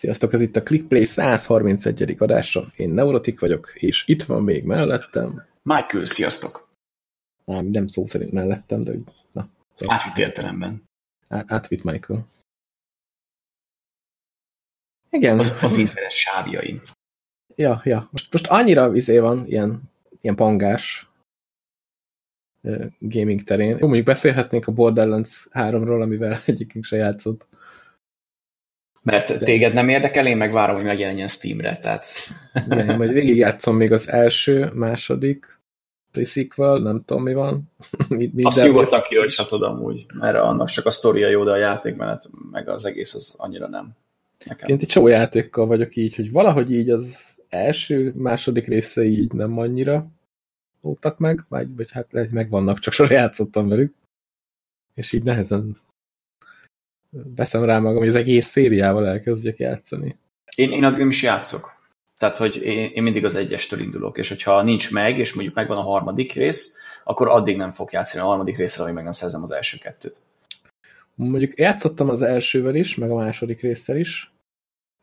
Sziasztok, ez itt a ClickPlay 131. adása. Én Neurotik vagyok, és itt van még mellettem. Michael, sziasztok! Á, nem szó szerint mellettem, de na. Szóval. Átvitt értelemben. Át, átvitt Michael. Igen. Az, az internet sávjain. Ja, ja. Most, most annyira izé van, ilyen, ilyen pangás gaming terén. Jó, mondjuk beszélhetnénk a Borderlands 3-ról, amivel egyikünk se játszott. Mert téged nem érdekel, én meg várom, hogy megjelenjen Steamre, tehát... Igen, majd végigjátszom még az első, második pre-sequel, nem tudom mi van. mi, Azt nyugodtan kihagyhatod amúgy, mert annak csak a sztoria jó, de a játékmenet, meg az egész az annyira nem. Nekem. Én egy csomó játékkal vagyok így, hogy valahogy így az első, második része így nem annyira voltak meg, vagy, vagy hát lehet, megvannak, csak sor játszottam velük. És így nehezen veszem rá magam, hogy az egész szériával elkezdjek játszani. Én, én nem is játszok. Tehát, hogy én, én mindig az egyestől indulok, és hogyha nincs meg, és mondjuk megvan a harmadik rész, akkor addig nem fog játszani a harmadik részre, amíg meg nem szerzem az első kettőt. Mondjuk játszottam az elsővel is, meg a második résszel is.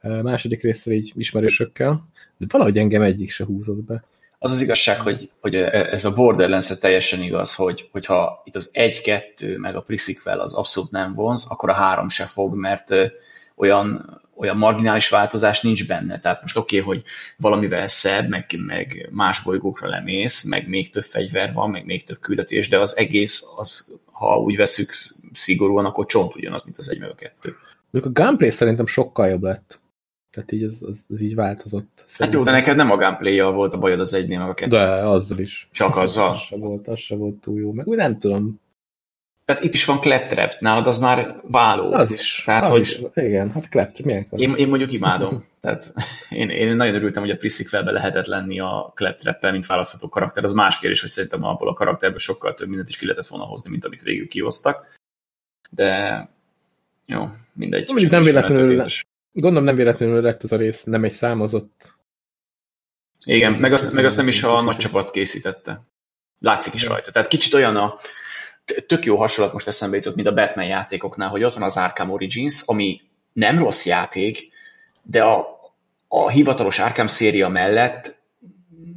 A második résszel így ismerősökkel, de valahogy engem egyik se húzott be. Az az igazság, hogy, hogy ez a borderlands teljesen igaz, hogy, hogyha itt az 1-2 meg a pre az abszolút nem vonz, akkor a három se fog, mert olyan, olyan marginális változás nincs benne. Tehát most oké, okay, hogy valamivel szebb, meg, meg más bolygókra lemész, meg még több fegyver van, meg még több küldetés, de az egész, az, ha úgy veszük szigorúan, akkor csont ugyanaz, mint az egy meg a kettő. Mondjuk a gameplay szerintem sokkal jobb lett. Tehát így ez, ez, ez így változott. Szerintem. Hát jó, de neked nem a gameplay volt a bajod az egynél, meg a kettő. De azzal is. Csak azzal? Az se volt, az se volt túl jó. Meg úgy nem tudom. Tehát itt is van claptrap, nálad az már váló. Az is. Tehát, az hogy... is. Igen, hát claptrap, milyen én, én mondjuk imádom. Tehát én, én nagyon örültem, hogy a Prissikvelbe lehetett lenni a claptrap mint választható karakter. Az más kérdés, hogy szerintem abból a karakterből sokkal több mindent is ki lehetett volna hozni, mint amit végül kihoztak. De jó, mindegy. Mondjuk nem véletlenül, Gondolom nem véletlenül lett ez a rész nem egy számozott. Igen, meg azt, meg azt nem is a nagy csapat készítette. Látszik is rajta. Tehát kicsit olyan a, tök jó hasonlat most eszembe jutott, mint a Batman játékoknál, hogy ott van az Arkham Origins, ami nem rossz játék, de a, a hivatalos Arkham széria mellett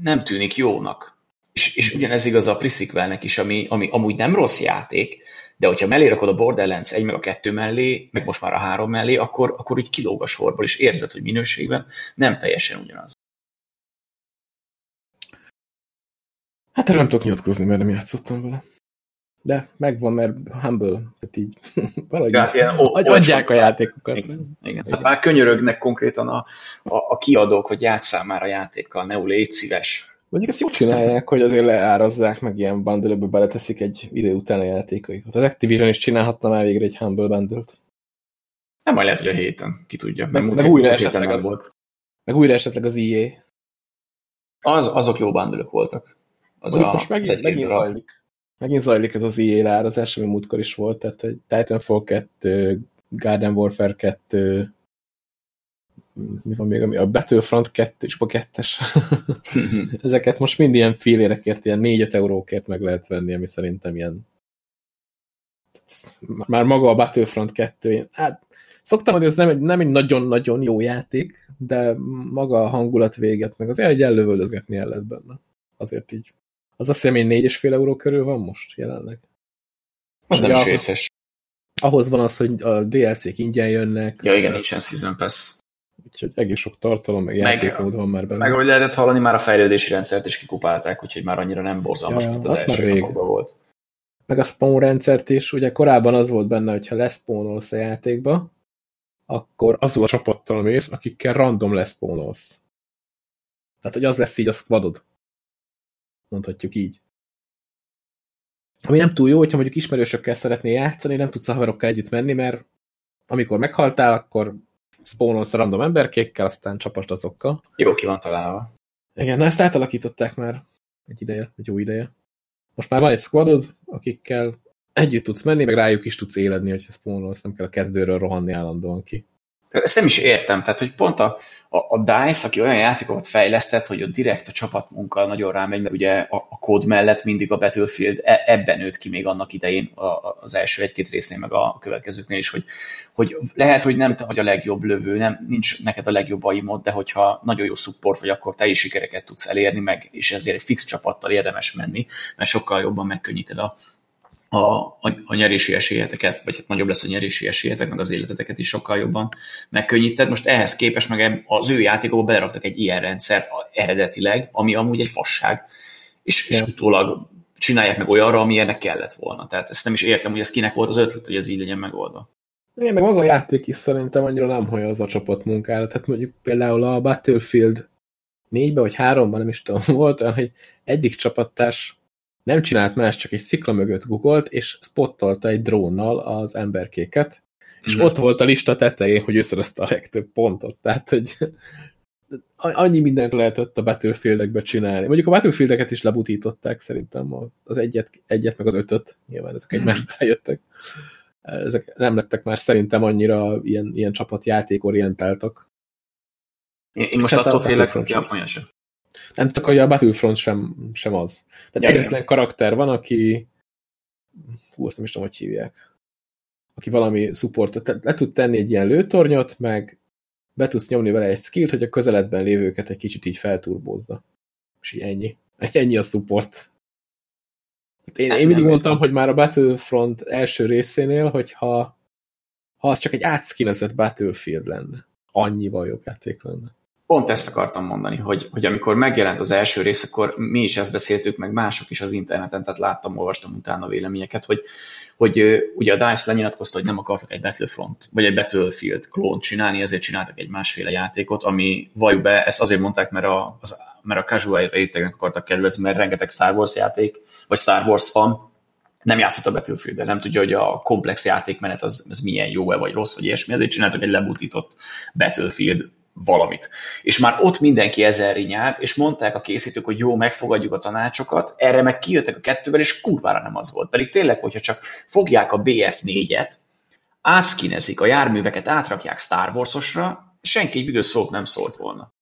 nem tűnik jónak. És, és ugyanez igaz a Prissequelnek is, ami, ami amúgy nem rossz játék, de hogyha mellé rakod a Borderlands egy meg a kettő mellé, meg most már a három mellé, akkor, akkor így kilóg a sorból, és érzed, hogy minőségben nem teljesen ugyanaz. Hát erről nem tudok nyilatkozni, mert nem játszottam vele. De megvan, mert humble, tehát így valahogy hát, ilyen, adják a játékokat. Igen, igen. Hát már könyörögnek konkrétan a, a, a kiadók, hogy játsszál már a játékkal, ne légy szíves. Mondjuk ezt jól csinálják, hogy azért leárazzák, meg ilyen bundle beleteszik egy idő után a játékaikat. Az Activision is csinálhatna már végre egy Humble bundle -t. Nem majd lehet, hogy a héten, ki tudja. Meg, meg, újra esetleg az, volt. meg újra esetleg az EA. Az, azok jó bundle voltak. Az a, most megint, az megint zajlik. Megint zajlik ez az EA leárazás, ami múltkor is volt, tehát hogy Titanfall 2, Garden Warfare 2, mi van még, a Battlefront 2 és a 2-es. Ezeket most mind ilyen félérekért, ilyen 4-5 eurókért meg lehet venni, ami szerintem ilyen már maga a Battlefront 2, hát szoktam, hogy ez nem egy, nem egy nagyon-nagyon jó játék, de maga a hangulat véget, meg azért egy ellövöldözgetni el lehet benne. Azért így. Az azt hiszem, hogy 4,5 euró körül van most jelenleg. Most nem is részes. Ahhoz van az, hogy a DLC-k ingyen jönnek. Ja, igen, nincsen Season Pass. Úgyhogy egész sok tartalom, meg, játékmód van már benne. Meg ahogy lehetett hallani, már a fejlődési rendszert is kikupálták, úgyhogy már annyira nem borzalmas, ja, mint az első rég. volt. Meg a spawn rendszert is, ugye korábban az volt benne, hogyha leszpónolsz a játékba, akkor azzal a csapattal mész, akikkel random leszpónolsz. Tehát, hogy az lesz így a squadod. Mondhatjuk így. Ami nem túl jó, hogyha mondjuk ismerősökkel szeretnél játszani, nem tudsz a haverokkal együtt menni, mert amikor meghaltál, akkor spawnolsz a random emberkékkel, aztán csapast azokkal. Jó ki van találva. Igen, na ezt átalakították már egy ideje, egy jó ideje. Most már van egy squadod, akikkel együtt tudsz menni, meg rájuk is tudsz éledni, hogyha spawnolsz, nem kell a kezdőről rohanni állandóan ki. Ezt nem is értem, tehát hogy pont a, a, a DICE, aki olyan játékokat fejlesztett, hogy ott direkt a csapatmunka nagyon rámegy, mert ugye a, a kód mellett mindig a Battlefield e, ebben nőtt ki még annak idején a, az első egy-két résznél, meg a következőknél is, hogy, hogy lehet, hogy nem te vagy a legjobb lövő, nem, nincs neked a legjobb aimod, de hogyha nagyon jó support vagy, akkor te is sikereket tudsz elérni, meg, és ezért egy fix csapattal érdemes menni, mert sokkal jobban megkönnyíted a, a, a, a nyerési esélyeteket, vagy hát nagyobb lesz a nyerési esélyetek, meg az életeteket is sokkal jobban megkönnyíted. Most ehhez képest meg az ő játékokba beleraktak egy ilyen rendszert eredetileg, ami amúgy egy fasság, és, és utólag csinálják meg olyanra, ami ennek kellett volna. Tehát ezt nem is értem, hogy ez kinek volt az ötlet, hogy ez így legyen megoldva. Igen, meg maga a játék is szerintem annyira nem hallja az a csapat munkára. Tehát mondjuk például a Battlefield 4-ben vagy 3-ban, nem is tudom, volt olyan, hogy egyik csapattárs nem csinált más, csak egy szikla mögött googolt, és spottolta egy drónnal az emberkéket, és mm. ott volt a lista tetején, hogy ő szerezte a legtöbb pontot. Tehát, hogy annyi mindent lehetett a Battlefield-ekbe csinálni. Mondjuk a Battlefield-eket is lebutították szerintem, az egyet, egyet meg az ötöt, nyilván ezek egymás mm. után jöttek. Ezek nem lettek már szerintem annyira ilyen, ilyen csapatjáték-orientáltak. Én, én most hát attól félek, hogy ja, nem tudok, hogy a Battlefront sem, sem az. Tehát ja, egyetlen karakter van, aki hú, azt nem is tudom, hogy hívják. Aki valami supportot, le tud tenni egy ilyen lőtornyot, meg be tudsz nyomni vele egy skillt, hogy a közeledben lévőket egy kicsit így felturbózza. És így ennyi. Ennyi a support. Hát én, én mindig mondtam, hogy már a Battlefront első részénél, hogyha ha az csak egy átszkinezett Battlefield lenne, annyival jobb játék lenne pont ezt akartam mondani, hogy, hogy amikor megjelent az első rész, akkor mi is ezt beszéltük, meg mások is az interneten, tehát láttam, olvastam utána véleményeket, hogy, hogy ugye a DICE lenyilatkozta, hogy nem akartak egy Battlefront, vagy egy Battlefield klónt csinálni, ezért csináltak egy másféle játékot, ami valljuk be, ezt azért mondták, mert a, az, mert a casual rétegnek akartak kedvezni, mert rengeteg Star Wars játék, vagy Star Wars fan, nem játszott a battlefield de nem tudja, hogy a komplex játékmenet az, az milyen jó-e, vagy rossz, vagy ilyesmi, ezért csináltak egy lebutított Battlefield valamit. És már ott mindenki ezer nyált, és mondták a készítők, hogy jó, megfogadjuk a tanácsokat, erre meg kijöttek a kettővel, és kurvára nem az volt. Pedig tényleg, hogyha csak fogják a BF4-et, átszkinezik a járműveket, átrakják Star Wars-osra, senki egy büdös szót nem szólt volna.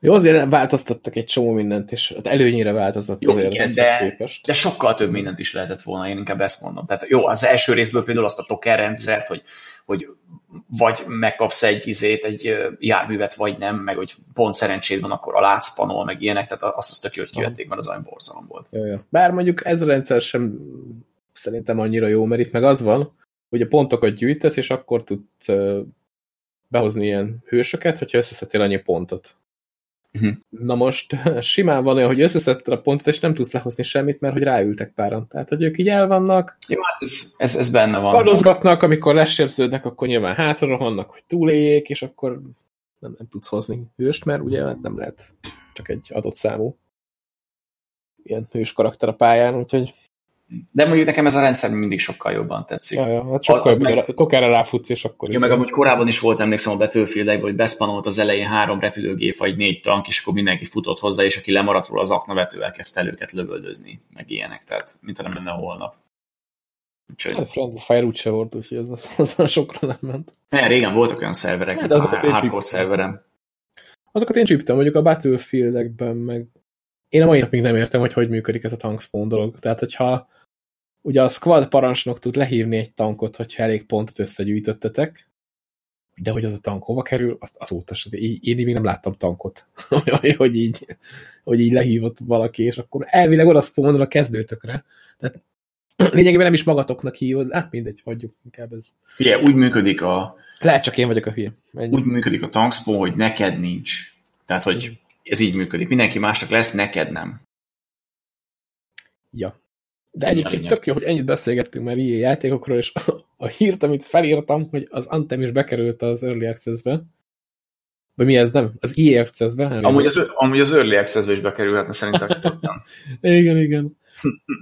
Jó, azért változtattak egy csomó mindent, és hát előnyire változott jó, azért igen, de, képest. de sokkal több mindent is lehetett volna, én inkább ezt mondom. Tehát jó, az első részből például azt a token rendszert, hogy, hogy vagy megkapsz egy izét, egy járművet, vagy nem, meg hogy pont szerencséd van, akkor a látszpanol, meg ilyenek, tehát azt az tök jó, hogy kivették, mert az olyan borzalom volt. Jó, jó. Bár mondjuk ez a rendszer sem szerintem annyira jó, mert itt meg az van, hogy a pontokat gyűjtesz, és akkor tudsz behozni ilyen hősöket, hogyha összeszedtél annyi pontot. Uh-huh. Na most simán van olyan, hogy összeszedted a pontot, és nem tudsz lehozni semmit, mert hogy ráültek páran. Tehát, hogy ők így el vannak. Jó, hát ez, ez, ez benne van. Padozgatnak, amikor lesebződnek, akkor nyilván hátra rohannak, hogy túléljék, és akkor nem, nem tudsz hozni hőst, mert ugye nem lehet csak egy adott számú ilyen hős karakter a pályán, úgyhogy de mondjuk nekem ez a rendszer mindig sokkal jobban tetszik. Ja, ja, hát sokkal az meg... tokára ráfutsz, és akkor... Jó, meg amúgy korábban is volt, emlékszem a battlefield hogy beszpanolt az elején három repülőgép, vagy négy tank, és akkor mindenki futott hozzá, és aki lemaradt róla az aknavetővel kezdte el őket lövöldözni, meg ilyenek, tehát mint nem lenne holnap. Úgyhogy... Hát, Friend Fire úgyse volt, úgyhogy az, az, az sokra nem ment. Ne, régen voltak olyan szerverek, hát, azokat a hardcore szerverem. Azokat én csíptem, mondjuk a Battlefield-ekben, meg én a mai napig nem értem, hogy hogy működik ez a tank spawn dolog. Tehát, hogyha ugye a squad parancsnok tud lehívni egy tankot, hogyha elég pontot összegyűjtöttetek, de hogy az a tank hova kerül, azt azóta sem. Én, én még nem láttam tankot, hogy így, hogy így lehívott valaki, és akkor elvileg oda spawnol a kezdőtökre. Tehát lényegében nem is magatoknak hívod, hát mindegy, hagyjuk inkább ez. Ugye, úgy működik a... Lehet csak én vagyok a hülye. Ennyi. Úgy működik a tankspawn, hogy neked nincs. Tehát, hogy ez így működik. Mindenki másnak lesz, neked nem. Ja. De egyébként tök jó, hogy ennyit beszélgettünk már ilyen játékokról, és a hírt, amit felírtam, hogy az Anthem is bekerült az Early Access-be. Vagy mi ez, nem? Az EA Access-be? Amúgy az, amúgy az Early Access-be is bekerülhetne szerintem. igen, igen.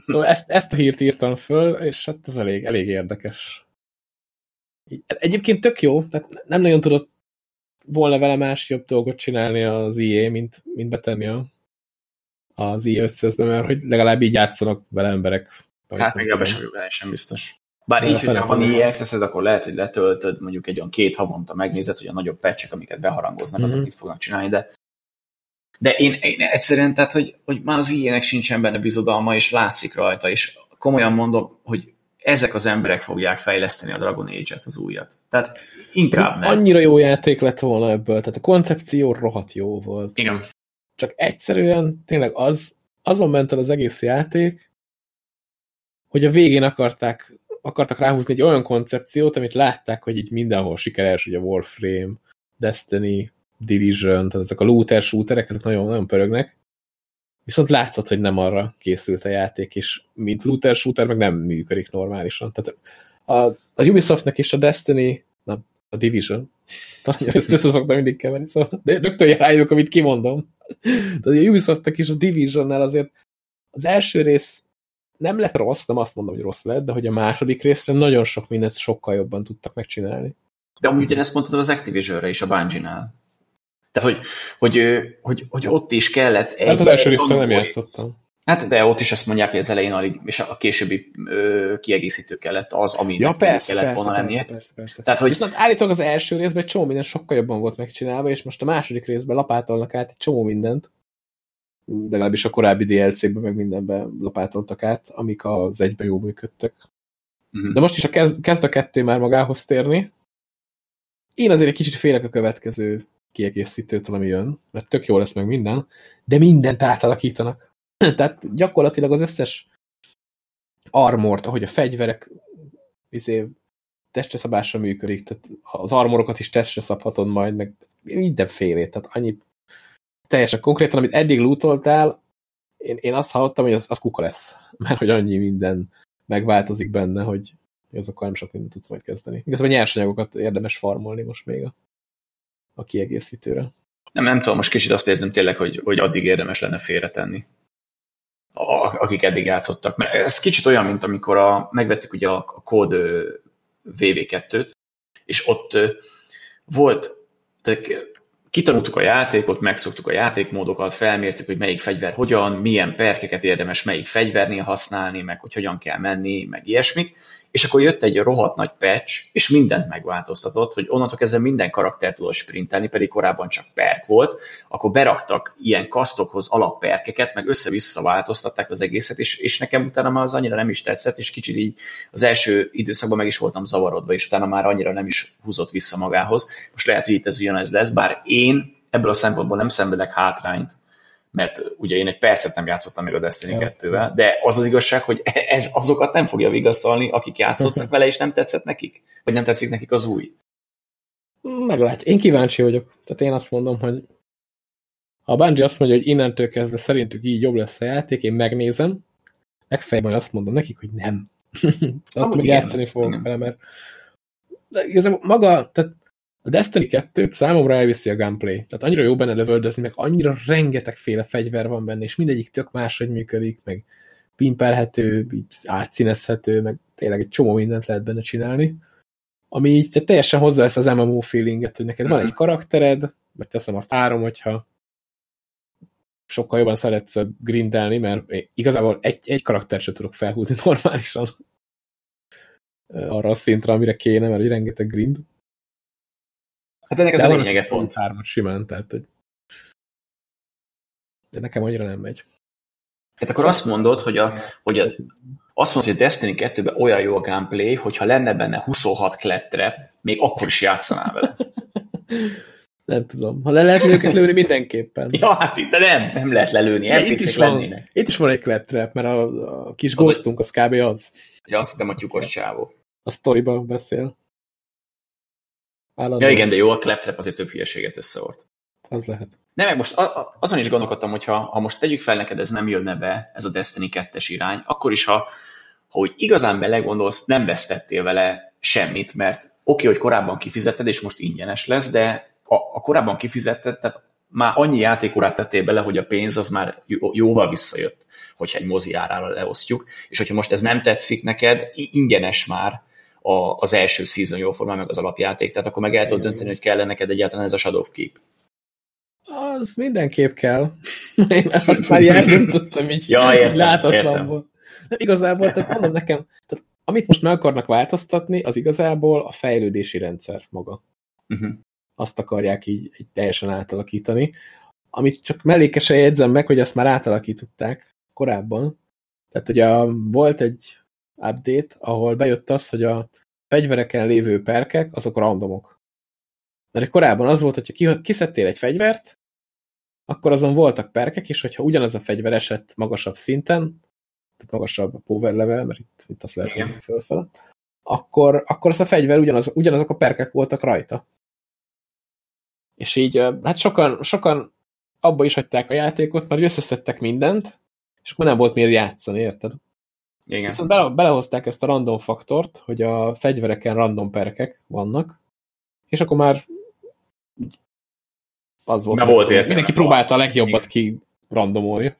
Szóval ezt, ezt a hírt írtam föl, és hát ez elég, elég érdekes. Egyébként tök jó, tehát nem nagyon tudott volna vele más jobb dolgot csinálni az EA, mint, mint betenni a az i összezbe, mert hogy legalább így játszanak vele emberek. Hát még ebben sem, sem biztos. Bár így, hogyha van EA access akkor lehet, hogy letöltöd, mondjuk egy olyan két havonta megnézed, hogy a nagyobb patchek, amiket beharangoznak, mm-hmm. azok mhm. mit fognak csinálni, de de én, én egyszerűen, tehát, hogy, hogy már az ilyenek sincsen benne bizodalma, és látszik rajta, és komolyan mondom, hogy ezek az emberek fogják fejleszteni a Dragon Age-et, az újat. Tehát inkább nem. Annyira jó játék lett volna ebből, tehát a koncepció rohadt jó volt. Igen. Csak egyszerűen tényleg az, azon ment el az egész játék, hogy a végén akarták, akartak ráhúzni egy olyan koncepciót, amit látták, hogy így mindenhol sikeres, ugye Warframe, Destiny, Division, tehát ezek a looter shooterek, ezek nagyon, nagyon pörögnek. Viszont látszott, hogy nem arra készült a játék, és mint looter shooter meg nem működik normálisan. Tehát a, a Ubisoftnak is a Destiny, nem, a Division, ezt össze szoktam mindig keverni, szóval, de rögtön rájuk, amit kimondom. De a Ubisoftnak is a Divisionnál azért az első rész nem lett rossz, nem azt mondom, hogy rossz lett, de hogy a második részre nagyon sok mindent sokkal jobban tudtak megcsinálni. De amúgy ugyanezt mondtad az Activision-re is, a Bungie-nál. Tehát, hogy, hogy, hogy, hogy ott is kellett egy... Hát az első részre nem játszottam. Hát, de ott is azt mondják, hogy az elején alig, és a későbbi ö, kiegészítő kellett az, ami ja, persze, kellett persze, volna persze, lennie. Persze, persze. Tehát, hogy... Viszont állítólag az első részben egy csomó minden sokkal jobban volt megcsinálva, és most a második részben lapátolnak át egy csomó mindent, de legalábbis a korábbi DLC-ben meg mindenben lapátoltak át, amik az egyben jól működtek. Mhm. -huh. De most is a kezd, kezd a kettő már magához térni. Én azért egy kicsit félek a következő kiegészítőtől, ami jön, mert tök jó lesz meg minden, de mindent átalakítanak. Tehát gyakorlatilag az összes armort, ahogy a fegyverek izé, testre szabásra működik, tehát az armorokat is testre szabhatod majd, meg mindenfélét, tehát annyit teljesen konkrétan, amit eddig lootoltál, én, én azt hallottam, hogy az, az kuka lesz, mert hogy annyi minden megváltozik benne, hogy azokkal nem sok mindent tudsz majd kezdeni. Igazából nyersanyagokat érdemes farmolni most még a a kiegészítőre. Nem, nem tudom, most kicsit azt érzem tényleg, hogy, hogy addig érdemes lenne félretenni, a, akik eddig játszottak. Mert ez kicsit olyan, mint amikor a, megvettük ugye a, a kód VV2-t, és ott volt, tehát kitanultuk a játékot, megszoktuk a játékmódokat, felmértük, hogy melyik fegyver hogyan, milyen perkeket érdemes melyik fegyvernél használni, meg hogy hogyan kell menni, meg ilyesmik, és akkor jött egy rohadt nagy patch, és mindent megváltoztatott, hogy onnantól kezdve minden karakter tudott sprintelni, pedig korábban csak perk volt, akkor beraktak ilyen kasztokhoz alapperkeket, meg össze-vissza változtatták az egészet, és, és nekem utána már az annyira nem is tetszett, és kicsit így az első időszakban meg is voltam zavarodva, és utána már annyira nem is húzott vissza magához. Most lehet, hogy itt ez ugyanez lesz, bár én ebből a szempontból nem szenvedek hátrányt, mert ugye én egy percet nem játszottam még a Destiny ja. 2-vel, de az az igazság, hogy ez azokat nem fogja vigasztalni, akik játszottak vele, és nem tetszett nekik? Vagy nem tetszik nekik az új? Meglátjuk. Én kíváncsi vagyok. Tehát én azt mondom, hogy ha a Bungie azt mondja, hogy innentől kezdve szerintük így jobb lesz a játék, én megnézem, legfeljebb majd azt mondom nekik, hogy nem. Akkor meg játszani fogok vele, mert de igazából maga, tehát a Destiny 2 számomra elviszi a gunplay. Tehát annyira jó benne lövöldözni, meg annyira rengetegféle fegyver van benne, és mindegyik tök máshogy működik, meg pimpelhető, átszínezhető, meg tényleg egy csomó mindent lehet benne csinálni. Ami így te teljesen hozzá ezt az MMO feelinget, hogy neked van egy karaktered, vagy teszem azt három, hogyha sokkal jobban szeretsz grindelni, mert igazából egy, egy karaktert sem tudok felhúzni normálisan arra a szintre, amire kéne, mert rengeteg grind. Hát ennek ez a lényege pont. Hármat simán, tehát hogy... De nekem annyira nem megy. Hát akkor azt mondod, hogy a, hogy a, azt mondod, hogy a Destiny 2-ben olyan jó a gameplay, hogyha lenne benne 26 klettre, még akkor is játszanál vele. Nem tudom. Ha le lehet őket lőni, mindenképpen. ja, hát itt, de nem, nem lehet lelőni. Ja, itt, is van, itt is van egy klettrep, mert a, a kis az ghostunk, az kb. az. Ja, azt hiszem, a tyúkos csávó. A sztoriban beszél. Állandó. Ja igen, de jó, a Claptrap azért több hülyeséget összeort. Az lehet. Nem, meg most azon is gondolkodtam, hogy ha, ha most tegyük fel neked, ez nem jönne be, ez a Destiny 2-es irány, akkor is, ha, ha úgy igazán belegondolsz, nem vesztettél vele semmit, mert oké, okay, hogy korábban kifizetted, és most ingyenes lesz, de a, a korábban kifizetted, tehát már annyi játékorát tettél bele, hogy a pénz az már jóval visszajött, hogyha egy mozi árára leosztjuk, és hogyha most ez nem tetszik neked, ingyenes már, a, az első season jó formán, meg az alapjáték, tehát akkor meg el tudod dönteni, hogy kell neked egyáltalán ez a Shadow Keep. Az mindenképp kell. Én azt már eldöntöttem így, ja, értem, látatlanból. Értem. Igazából, tehát mondom nekem, tehát amit most meg akarnak változtatni, az igazából a fejlődési rendszer maga. Uh-huh. Azt akarják így, így teljesen átalakítani. Amit csak mellékesen jegyzem meg, hogy ezt már átalakították korábban. Tehát ugye volt egy update, ahol bejött az, hogy a fegyvereken lévő perkek, azok randomok. Mert korábban az volt, hogyha kiszedtél egy fegyvert, akkor azon voltak perkek, és hogyha ugyanaz a fegyver esett magasabb szinten, tehát magasabb a power level, mert itt, itt azt lehet hozni fölfele, akkor, akkor az a fegyver ugyanaz, ugyanazok a perkek voltak rajta. És így, hát sokan, sokan abba is hagyták a játékot, mert összeszedtek mindent, és akkor nem volt miért játszani, érted? Igen. Viszont bele, belehozták ezt a random faktort, hogy a fegyvereken random perkek vannak, és akkor már az volt. volt értelme. Mindenki próbálta a legjobbat ki randomolni.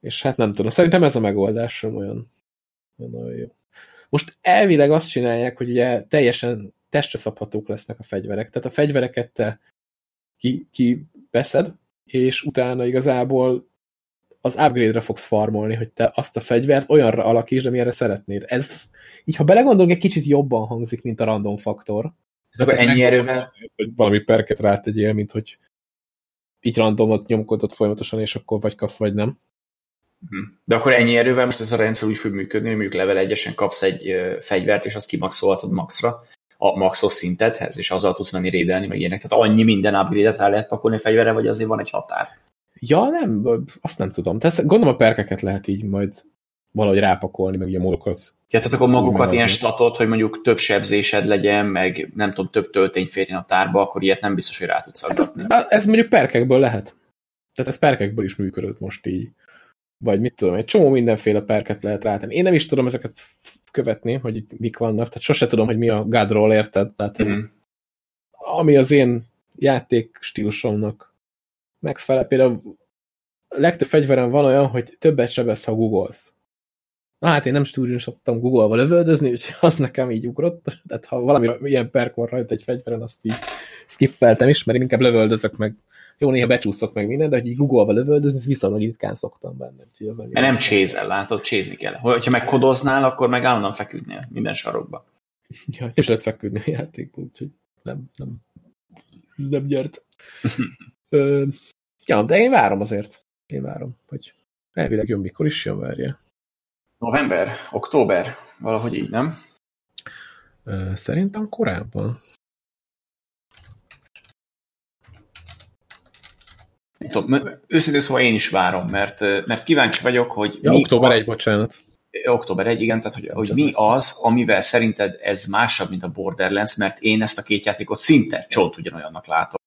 És hát nem tudom, szerintem ez a megoldás sem olyan, olyan jó. Most elvileg azt csinálják, hogy ugye teljesen testre szabhatók lesznek a fegyverek. Tehát a fegyvereket te ki, ki veszed, és utána igazából az upgrade-re fogsz farmolni, hogy te azt a fegyvert olyanra alakítsd, amilyenre szeretnéd. Ez, így ha belegondolunk, egy kicsit jobban hangzik, mint a random faktor. Ez akkor ennyi erővel? Hogy valami perket rátegyél, mint hogy így randomot nyomkodott folyamatosan, és akkor vagy kapsz, vagy nem. Mhm. De akkor ennyi erővel most ez a rendszer úgy fog működni, hogy mondjuk level egyesen kapsz egy fegyvert, és azt kimaxolhatod maxra a maxos szintedhez, és azzal tudsz menni rédelni, meg ilyenek. Tehát annyi minden upgrade-et rá lehet pakolni a fegyverre, vagy azért van egy határ? Ja, nem, azt nem tudom. Tehát gondolom a perkeket lehet így majd valahogy rápakolni, meg ilyen módokat. Ja, tehát akkor magukat ilyen statot, hogy mondjuk több sebzésed legyen, meg nem tudom, több töltény férjen a tárba, akkor ilyet nem biztos, hogy rá tudsz hát ez, ez mondjuk perkekből lehet. Tehát ez perkekből is működött most így. Vagy mit tudom, egy csomó mindenféle perket lehet rátenni. Én nem is tudom ezeket követni, hogy mik vannak, tehát sose tudom, hogy mi a Godroll, érted? Tehát mm. ami az én játék stílusomnak megfelel, például a legtöbb fegyverem van olyan, hogy többet sebesz, ha googolsz. Na hát én nem stúdión szoktam Google-val lövöldözni, úgyhogy az nekem így ugrott. Tehát ha valami ilyen perk van rajta egy fegyveren, azt így skippeltem is, mert én inkább lövöldözök meg. Jó, néha becsúszok meg minden, de hogy így Google-val lövöldözni, ez viszonylag ritkán szoktam benne. Az Mert nem csézel, látod, csézni kell. Ha megkodoznál, akkor meg állandóan feküdnél minden sarokba. Ja, és lehet feküdni a játékban, úgyhogy nem, nem, nem gyert. Ö, ja, de én várom azért. Én várom, hogy elvileg jön, mikor is jön, várja. November, október, valahogy így, nem? Szerintem korábban. Tudom, őszintén szóval én is várom, mert, mert kíváncsi vagyok, hogy... Ja, október az, 1, bocsánat. Október 1, igen, tehát hogy, hogy mi az, amivel szerinted ez másabb, mint a Borderlands, mert én ezt a két játékot szinte csont ugyanolyannak látom.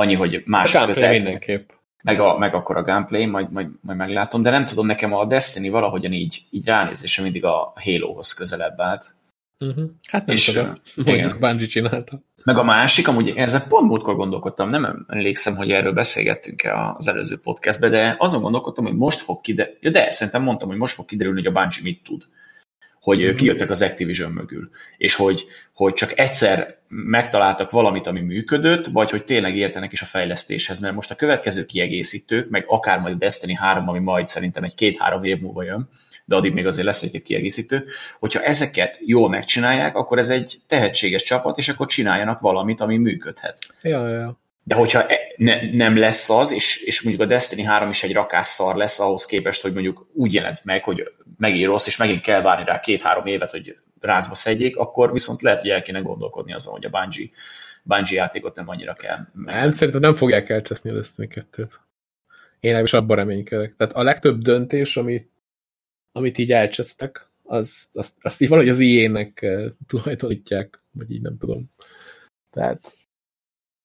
Annyi, hogy más a közel. mindenképp meg, a, meg akkor a gameplay, majd, majd, majd meglátom, de nem tudom, nekem a Destiny valahogyan így, így ránézése mindig a Halo-hoz közelebb állt. Uh-huh. Hát nem és, tudom, mondjuk Bungie csinálta. Meg a másik, amúgy ezzel pont múltkor gondolkodtam, nem emlékszem, hogy erről beszélgettünk-e az előző podcastben, de azon gondolkodtam, hogy most fog kiderülni, ja, de szerintem mondtam, hogy most fog kiderülni, hogy a Bungie mit tud hogy mm-hmm. kijöttek az Activision mögül, és hogy, hogy csak egyszer megtaláltak valamit, ami működött, vagy hogy tényleg értenek is a fejlesztéshez, mert most a következő kiegészítők, meg akár majd a Destiny 3, ami majd szerintem egy két-három év múlva jön, de addig még azért lesz egy kiegészítő, hogyha ezeket jól megcsinálják, akkor ez egy tehetséges csapat, és akkor csináljanak valamit, ami működhet. Ja, ja. De hogyha e, ne, nem lesz az, és, és mondjuk a Destiny 3 is egy rakásszar lesz ahhoz képest, hogy mondjuk úgy jelent meg, hogy megint rossz, és megint kell várni rá két-három évet, hogy rázba szedjék, akkor viszont lehet, hogy el kéne gondolkodni azon, hogy a Bungie, Bungie játékot nem annyira kell. Nem, szerintem nem fogják elcseszni a Destiny 2-t. Én is abban reménykedek. Tehát a legtöbb döntés, amit, amit így elcsesztek, az, azt, azt így valahogy az IE-nek tulajdonítják, vagy így nem tudom. Tehát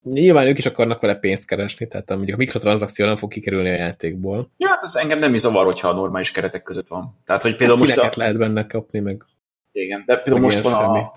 Nyilván ők is akarnak vele pénzt keresni, tehát mondjuk a mikrotranszakció nem fog kikerülni a játékból. Ja, hát az engem nem is zavar, hogyha a normális keretek között van. Tehát, hogy például most a... lehet benne kapni, meg igen, de például most van a,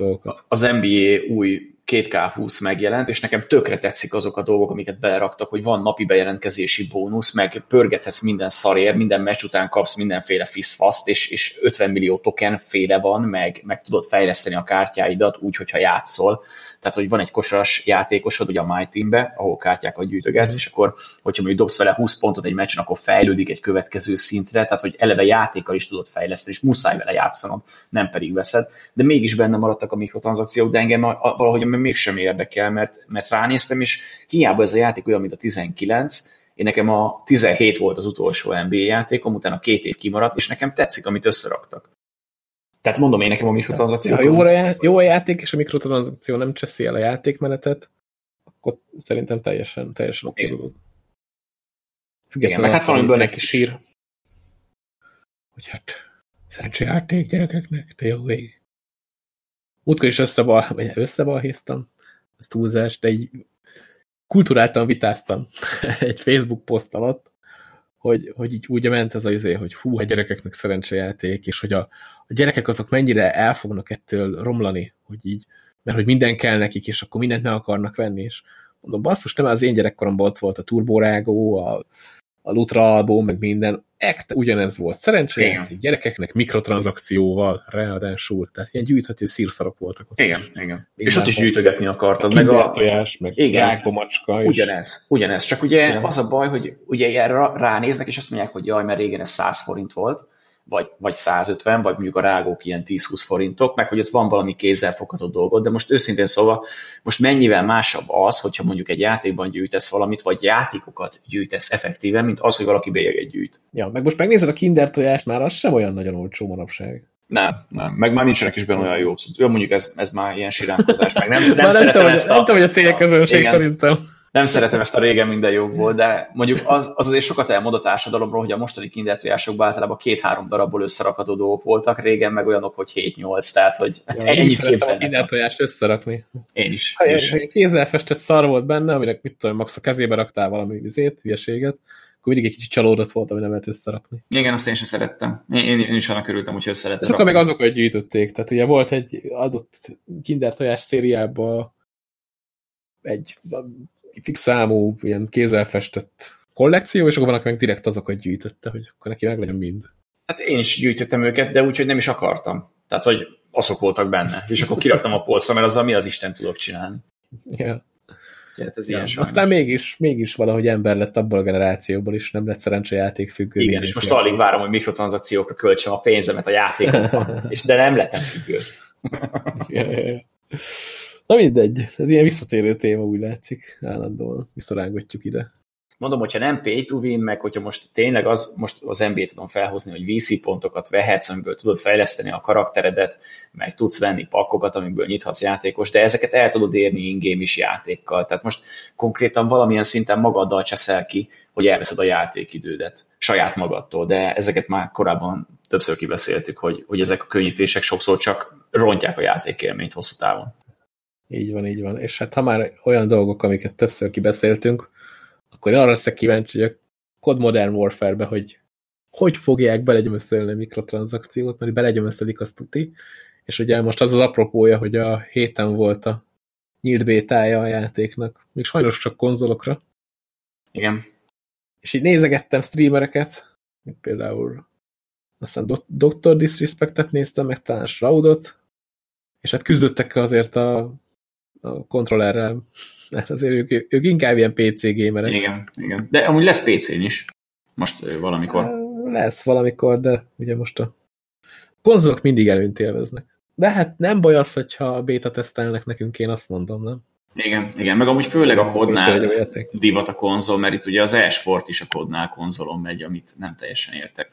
az NBA új 2K20 megjelent, és nekem tökre tetszik azok a dolgok, amiket beleraktak, hogy van napi bejelentkezési bónusz, meg pörgethetsz minden szarér, minden meccs után kapsz mindenféle fiszfaszt, és, és 50 millió token féle van, meg, meg tudod fejleszteni a kártyáidat úgy, hogyha játszol tehát hogy van egy kosaras játékosod, ugye a My Teambe, ahol kártyákat gyűjtögetsz, mm. és akkor, hogyha mondjuk dobsz vele 20 pontot egy meccsen, akkor fejlődik egy következő szintre, tehát hogy eleve játékkal is tudod fejleszteni, és muszáj vele játszanod, nem pedig veszed, de mégis benne maradtak a mikrotranszakciók, de engem valahogy mégsem érdekel, mert, mert ránéztem, és hiába ez a játék olyan, mint a 19, én nekem a 17 volt az utolsó NBA játékom, utána két év kimaradt, és nekem tetszik, amit összeraktak. Tehát mondom én nekem a mikrotranszakció. Ha jó a, jó a játék, és a mikrotranszakció nem cseszi el a játékmenetet, akkor szerintem teljesen, teljesen oké dolog. Függetlenül, meg hát valamiből neki sír. Hogy hát szerencsé játék gyerekeknek, te jó vég. Múltkor is összebal, vagy összebalhéztam, ez túlzás, de egy kulturáltan vitáztam egy Facebook poszt alatt, hogy, hogy így úgy ment ez az izé, hogy fú, a gyerekeknek szerencsejáték, és hogy a, a gyerekek azok mennyire el fognak ettől romlani, hogy így, mert hogy minden kell nekik, és akkor mindent meg akarnak venni, és mondom, basszus, nem az én gyerekkoromban ott volt a turborágó, a, a Lutra album, meg minden, ekte ugyanez volt. Szerencsére gyerekeknek mikrotranszakcióval ráadásul, tehát ilyen gyűjthető szírszarok voltak. Ott igen, is. igen. És ott is gyűjtögetni akartad. Meg a tojás, meg igen. macska. És... Ugyanez, ugyanez. Csak ugye igen. az a baj, hogy ugye erre ránéznek, és azt mondják, hogy jaj, mert régen ez 100 forint volt, vagy, vagy 150, vagy mondjuk a rágók ilyen 10-20 forintok, meg hogy ott van valami kézzelfogható dolgot, de most őszintén szóval, most mennyivel másabb az, hogyha mondjuk egy játékban gyűjtesz valamit, vagy játékokat gyűjtesz effektíven, mint az, hogy valaki bélyeget gyűjt. Ja, meg most megnézed a kinder tojást, már az sem olyan nagyon olcsó manapság. Nem, nem. Meg már nincsenek is benne olyan jó Jó, mondjuk ez, ez már ilyen siránkozás, meg nem, nem, nem, nem tudom, ezt a, nem tudom, hogy a cégek közönség szerintem nem szeretem ezt a régen minden jobb volt, de mondjuk az, az azért sokat elmond a társadalomról, hogy a mostani kindertojásokban általában két-három darabból összerakható dolgok voltak, régen meg olyanok, hogy 7-8, tehát hogy ja, ennyit képzelni. kindertojást összerakni. Én is. Ha, én is. kézzel festett szar volt benne, aminek mit tudom, max a kezébe raktál valami vizét, hülyeséget, akkor mindig egy kicsit csalódott volt, ami nem lehet összerakni. Igen, azt én sem szerettem. Én, én, én is annak örültem, hogy össze lehet Sokan meg azokat gyűjtötték. Tehát ugye volt egy adott kinder tojás szériában egy fix számú, ilyen kézzelfestett kollekció, és akkor vannak meg direkt azokat gyűjtötte, hogy akkor neki meg legyen mind. Hát én is gyűjtöttem őket, de úgy, hogy nem is akartam. Tehát, hogy azok voltak benne. És akkor kiraktam a polcra, mert azzal mi az Isten tudok csinálni. Ja. Hát ez ja, ilyen Aztán mégis, mégis valahogy ember lett abból a generációból is, nem lett szerencsejáték függő. Igen, és most alig várom, hogy mikrotranszakciókra költsem a pénzemet a játékokban, és de nem lettem függő. ja, ja, ja. Na mindegy, ez ilyen visszatérő téma úgy látszik, állandóan visszarángatjuk ide. Mondom, hogyha nem pay to win, meg hogyha most tényleg az, most az NBA tudom felhozni, hogy VC pontokat vehetsz, amiből tudod fejleszteni a karakteredet, meg tudsz venni pakkokat, amiből nyithatsz játékos, de ezeket el tudod érni in-game is játékkal. Tehát most konkrétan valamilyen szinten magaddal cseszel ki, hogy elveszed a játékidődet saját magadtól, de ezeket már korábban többször kibeszéltük, hogy, hogy ezek a könnyítések sokszor csak rontják a játékélményt hosszú távon. Így van, így van. És hát ha már olyan dolgok, amiket többször kibeszéltünk, akkor én arra leszek kíváncsi, hogy a Code Modern Warfare-be, hogy hogy fogják belegyömöszölni a mikrotranszakciót, mert belegyömöszölik azt tuti. És ugye most az az apropója, hogy a héten volt a nyílt bétája a játéknak, még sajnos csak konzolokra. Igen. És így nézegettem streamereket, mint például aztán Dr. Disrespectet néztem, meg talán Shroudot, és hát küzdöttek azért a a kontrollerrel, mert azért ők, ők inkább ilyen PC gamerek. Igen, igen. De amúgy lesz PC-n is. Most valamikor. Lesz valamikor, de ugye most a konzolok mindig előnyt élveznek. De hát nem baj az, hogyha beta tesztelnek nekünk, én azt mondom, nem? Igen, igen, meg amúgy főleg a kodnál divat a konzol, mert itt ugye az e-sport is a kodnál konzolon megy, amit nem teljesen értek.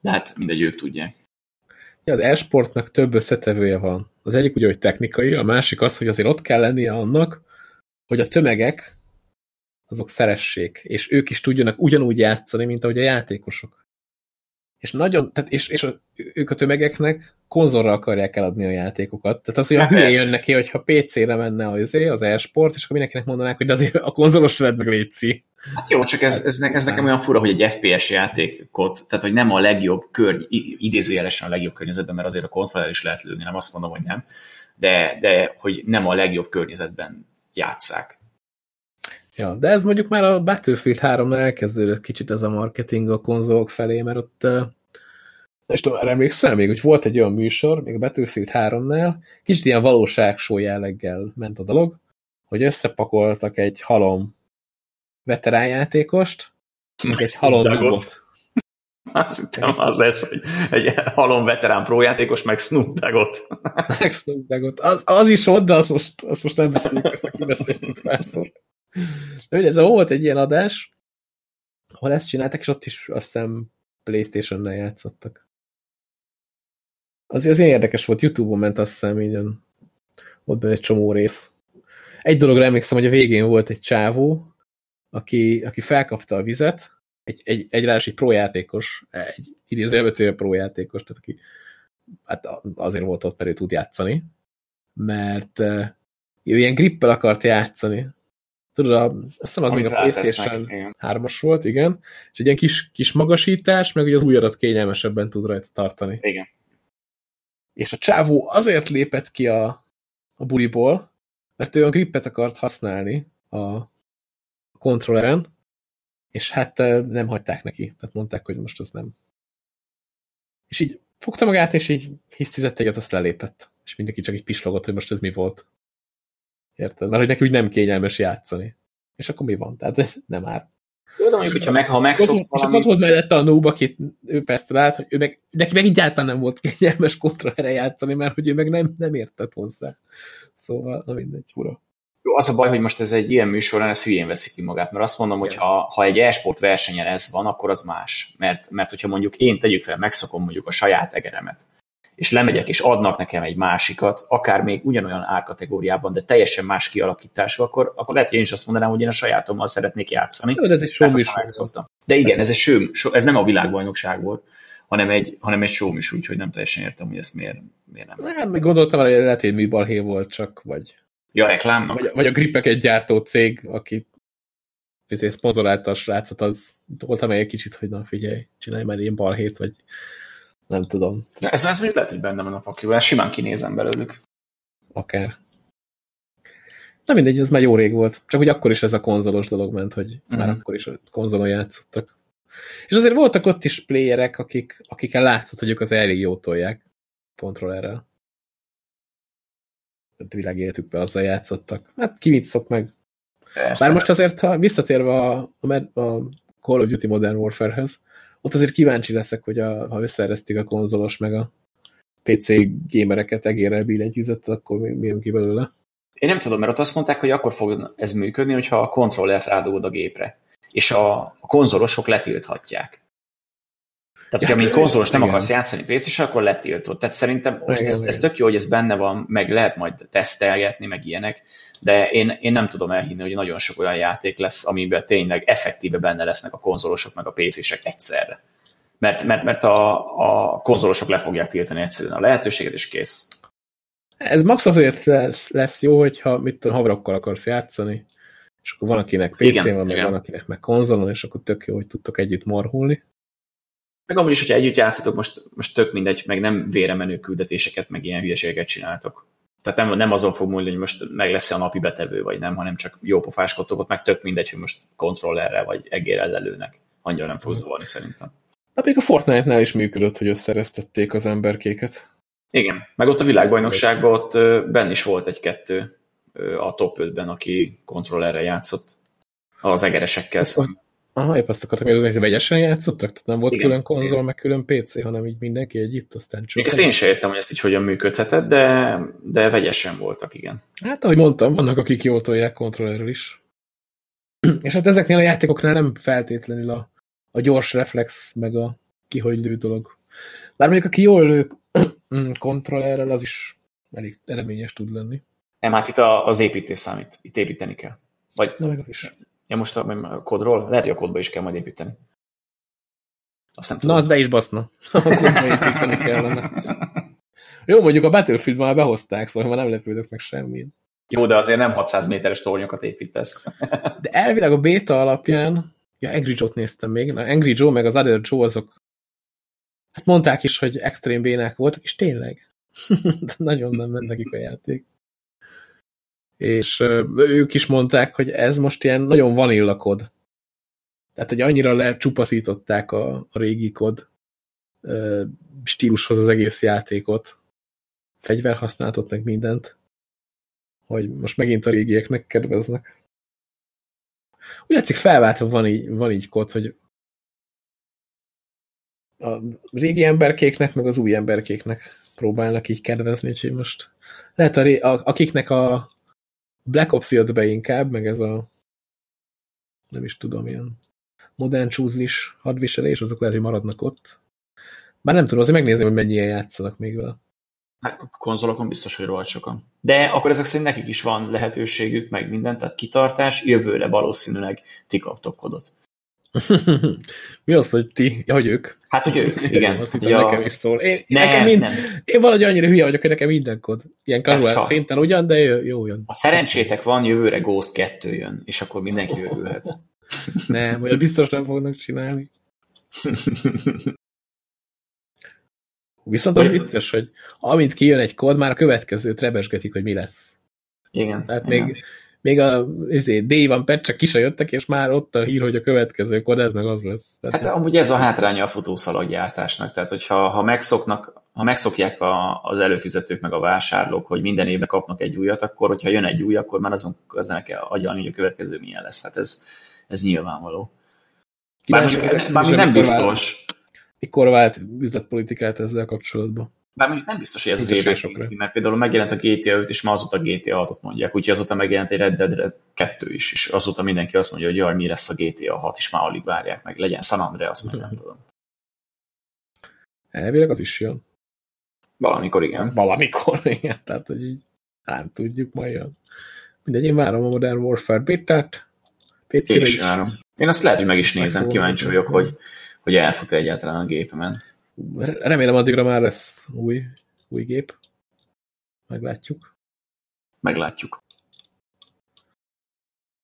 De hát mindegy, ők tudják. Az e-sportnak több összetevője van. Az egyik ugye, hogy technikai, a másik az, hogy azért ott kell lennie annak, hogy a tömegek azok szeressék, és ők is tudjanak ugyanúgy játszani, mint ahogy a játékosok. És nagyon, tehát és, és a, ők a tömegeknek konzolra akarják eladni a játékokat. Tehát az olyan hülye jön neki, hogyha PC-re menne az, az e-sport, és akkor mindenkinek mondanák, hogy de azért a konzolos vedd meg létszi. Hát jó, csak ez, ez, ez nekem olyan fura, hogy egy FPS játékot, tehát hogy nem a legjobb körny, idézőjelesen a legjobb környezetben, mert azért a kontroller is lehet lőni, nem azt mondom, hogy nem, de, de hogy nem a legjobb környezetben játszák. Ja, de ez mondjuk már a Battlefield 3-nál elkezdődött kicsit ez a marketing a konzolok felé, mert ott és tudom, erre emlékszel még, hogy volt egy olyan műsor, még a Battlefield 3-nál, kicsit ilyen valóságsó jelleggel ment a dolog, hogy összepakoltak egy halom veteránjátékost, meg egy halom nubot. Azt hittem, az lesz, hogy egy halom veterán prójátékos, meg Snoop Dogg-ot. Meg Snoop Dogg-ot. Az, az is ott, de azt most, azt most nem beszéljük, ezt kibeszéltünk párszor. De ugye ez volt egy ilyen adás, ahol ezt csináltak, és ott is azt hiszem Playstation-nel játszottak. Az, az ilyen érdekes volt, Youtube-on ment azt hiszem, így ott benne egy csomó rész. Egy dologra emlékszem, hogy a végén volt egy csávó, aki, aki felkapta a vizet, egy, egy, egy rás egy prójátékos, egy idézőjelvetője prójátékos, tehát aki hát azért volt ott, mert ő tud játszani, mert uh, ő ilyen grippel akart játszani. Tudod, a, azt hiszem az még a PlayStation 3-as volt, igen, és egy ilyen kis, kis magasítás, meg ugye az ujjadat kényelmesebben tud rajta tartani. Igen. És a csávó azért lépett ki a, a buliból, mert ő olyan grippet akart használni a kontrolleren, és hát nem hagyták neki. Tehát mondták, hogy most az nem. És így fogta magát, és így hisztizett egyet, azt lelépett. És mindenki csak így pislogott, hogy most ez mi volt. Érted? Mert hogy neki úgy nem kényelmes játszani. És akkor mi van? Tehát ez nem áll. Jó, de mondjuk, hogyha meg, ha megszoksz valami... Csak ott volt mellette a noob, akit ő persze lát, hogy ő meg, neki meg egyáltalán nem volt kényelmes kontrollerre játszani, mert hogy ő meg nem, nem értett hozzá. Szóval, na mindegy, ura. Jó, az a baj, hogy most ez egy ilyen műsorán, ez hülyén veszik ki magát, mert azt mondom, hogy ha, ha egy e-sport versenyen ez van, akkor az más. Mert, mert hogyha mondjuk én tegyük fel, megszokom mondjuk a saját egeremet, és lemegyek, és adnak nekem egy másikat, akár még ugyanolyan árkategóriában, de teljesen más kialakítású, akkor, akkor lehet, hogy én is azt mondanám, hogy én a sajátommal szeretnék játszani. Jó, de ez egy show De igen, ez egy show, ez nem a világbajnokság volt, hanem egy, hanem egy show úgyhogy nem teljesen értem, hogy ezt miért, miért nem. Hát, még gondoltam, hogy lehet, hogy műbalhé volt csak, vagy Ja, reklámnak? Vagy, vagy a gripek gyártó cég, aki ezért szponzorálta a srácot, az toltam egy kicsit, hogy na figyelj, csinálj már ilyen balhét, vagy nem tudom. Ja, ez, ez még lehet, hogy benne van a pakliban, simán kinézem belőlük. Akár. Na mindegy, ez már jó rég volt. Csak hogy akkor is ez a konzolos dolog ment, hogy uh -huh. már mhm. akkor is a konzolon játszottak. És azért voltak ott is playerek, akik, akikkel látszott, hogy ők az elég jó tolják kontrollerrel világéletükben azzal játszottak. Hát ki mit meg. Persze. Bár most azért, ha visszatérve a, a, a Call of Duty Modern Warfare-hez, ott azért kíváncsi leszek, hogy a, ha összeeresztik a konzolos meg a PC gamereket egérrel billentyűzettel, akkor mi, mi jön ki belőle? Én nem tudom, mert ott azt mondták, hogy akkor fog ez működni, hogyha a kontrollert rádugod a gépre. És a, a konzolosok letilthatják. Tehát, hogyha mint konzolos nem igen. akarsz játszani pc akkor letiltod. Tehát szerintem most igen, ez, ez tök jó, hogy ez benne van, meg lehet majd tesztelgetni, meg ilyenek, de én, én nem tudom elhinni, hogy nagyon sok olyan játék lesz, amiben tényleg effektíve benne lesznek a konzolosok, meg a PC-sek egyszerre. Mert, mert, mert a, a konzolosok le fogják tiltani egyszerűen a lehetőséget, és kész. Ez max azért lesz, lesz jó, hogyha mit tudom, havrakkal akarsz játszani, és akkor van, akinek PC-n van, meg van, akinek meg konzolon, és akkor tök jó, hogy tudtok együtt marhulni. Meg amúgy is, hogyha együtt játszatok, most, most tök mindegy, meg nem véremenő küldetéseket, meg ilyen hülyeségeket csináltok. Tehát nem, nem azon fog múlni, hogy most meg lesz a napi betevő, vagy nem, hanem csak jó pofáskodtok, ott meg tök mindegy, hogy most kontrollerre vagy egérrel lelőnek. Annyira nem fog zavarni szerintem. Hát még a Fortnite-nál is működött, hogy összereztették az emberkéket. Igen, meg ott a világbajnokságban ott benn is volt egy-kettő a top 5-ben, aki kontrollerre játszott az egeresekkel szemben. Aha, épp azt akartam, hogy azért vegyesen játszottak? Tehát nem volt igen, külön konzol, igen. meg külön PC, hanem így mindenki együtt, aztán csak... Ezt én sem értem, hogy ezt így hogyan működhetett, de, de vegyesen voltak, igen. Hát, ahogy mondtam, vannak, akik jól tolják kontrollerrel is. És hát ezeknél a játékoknál nem feltétlenül a, a gyors reflex, meg a kihogy lő dolog. Bár mondjuk, aki jól lő kontrollerrel, az is elég eredményes tud lenni. Nem, hát itt az építés számít. Itt építeni kell. Vagy Na, meg is. Ja, most a, kodról? Lehet, hogy a kodba is kell majd építeni. Azt nem tudom. Na, az be is baszna. A kodba építeni kellene. Jó, mondjuk a Battlefield már behozták, szóval már nem lepődök meg semmi. Jó, de azért nem 600 méteres tornyokat építesz. de elvileg a beta alapján, ja, Angry Joe-t néztem még, na, Angry Joe meg az Other Joe azok, hát mondták is, hogy extrém bénák voltak, és tényleg. nagyon nem ment nekik a játék és ők is mondták, hogy ez most ilyen nagyon vanilla kod. Tehát, hogy annyira lecsupaszították a, a régi kod stílushoz az egész játékot, fegyverhasználatot, meg mindent, hogy most megint a régieknek kedveznek. Úgy látszik felváltva van így, van így kod, hogy a régi emberkéknek, meg az új emberkéknek próbálnak így kedvezni, úgyhogy most lehet, a, a, akiknek a Black Ops jött be inkább, meg ez a nem is tudom, ilyen modern csúzlis hadviselés, azok lehet, hogy maradnak ott. Bár nem tudom, azért megnézni, hogy mennyien játszanak még vele. Hát konzolokon biztos, hogy rohadt sokan. De akkor ezek szerint nekik is van lehetőségük, meg minden, tehát kitartás, jövőre valószínűleg ti kaptok kodot. Mi az, hogy ti? Ja, hogy ők. Hát, hogy ők, igen. Azt hiszem, ja. nekem is szól. Én, nem, nekem mind, nem. én valahogy annyira hülye vagyok, hogy nekem minden kod. Ilyen casual szinten ugyan, de jó, jó jön. A szerencsétek van, jövőre Ghost 2 jön, és akkor mindenki örülhet. nem, olyan biztos nem fognak csinálni. Viszont az vicces, hogy amint kijön egy kód, már a következőt rebesgetik, hogy mi lesz. Igen. Tehát igen. még, még a izé, D van csak ki se jöttek, és már ott a hír, hogy a következő kod ez meg az lesz. Tehát hát amúgy ez a hátránya a futószalaggyártásnak. Tehát, hogyha ha megszoknak, ha megszokják a, az előfizetők meg a vásárlók, hogy minden évben kapnak egy újat, akkor hogyha jön egy új, akkor már azon nem kell agyalni, hogy a következő milyen lesz. Hát ez, ez nyilvánvaló. Bár, bár nem biztos. Mikor vált üzletpolitikát ezzel kapcsolatban? Bár mondjuk nem biztos, hogy ez az éves mert például megjelent a GTA 5, és ma azóta GTA 6-ot mondják, úgyhogy azóta megjelent egy Red Dead 2 is, és azóta mindenki azt mondja, hogy jaj, mi lesz a GTA 6, és már alig várják meg, legyen San Andreas, meg nem tudom. Elvileg az is jön. Valamikor igen. Valamikor, igen, tehát hogy így nem tudjuk, majd jön. Mindegy, én várom a Modern Warfare beta-t. Én is, várom. Én azt lehet, hogy meg is nézem, kíváncsi vagyok, hogy, hogy elfut egyáltalán a gépemen. Remélem addigra már lesz új, új gép. Meglátjuk. Meglátjuk.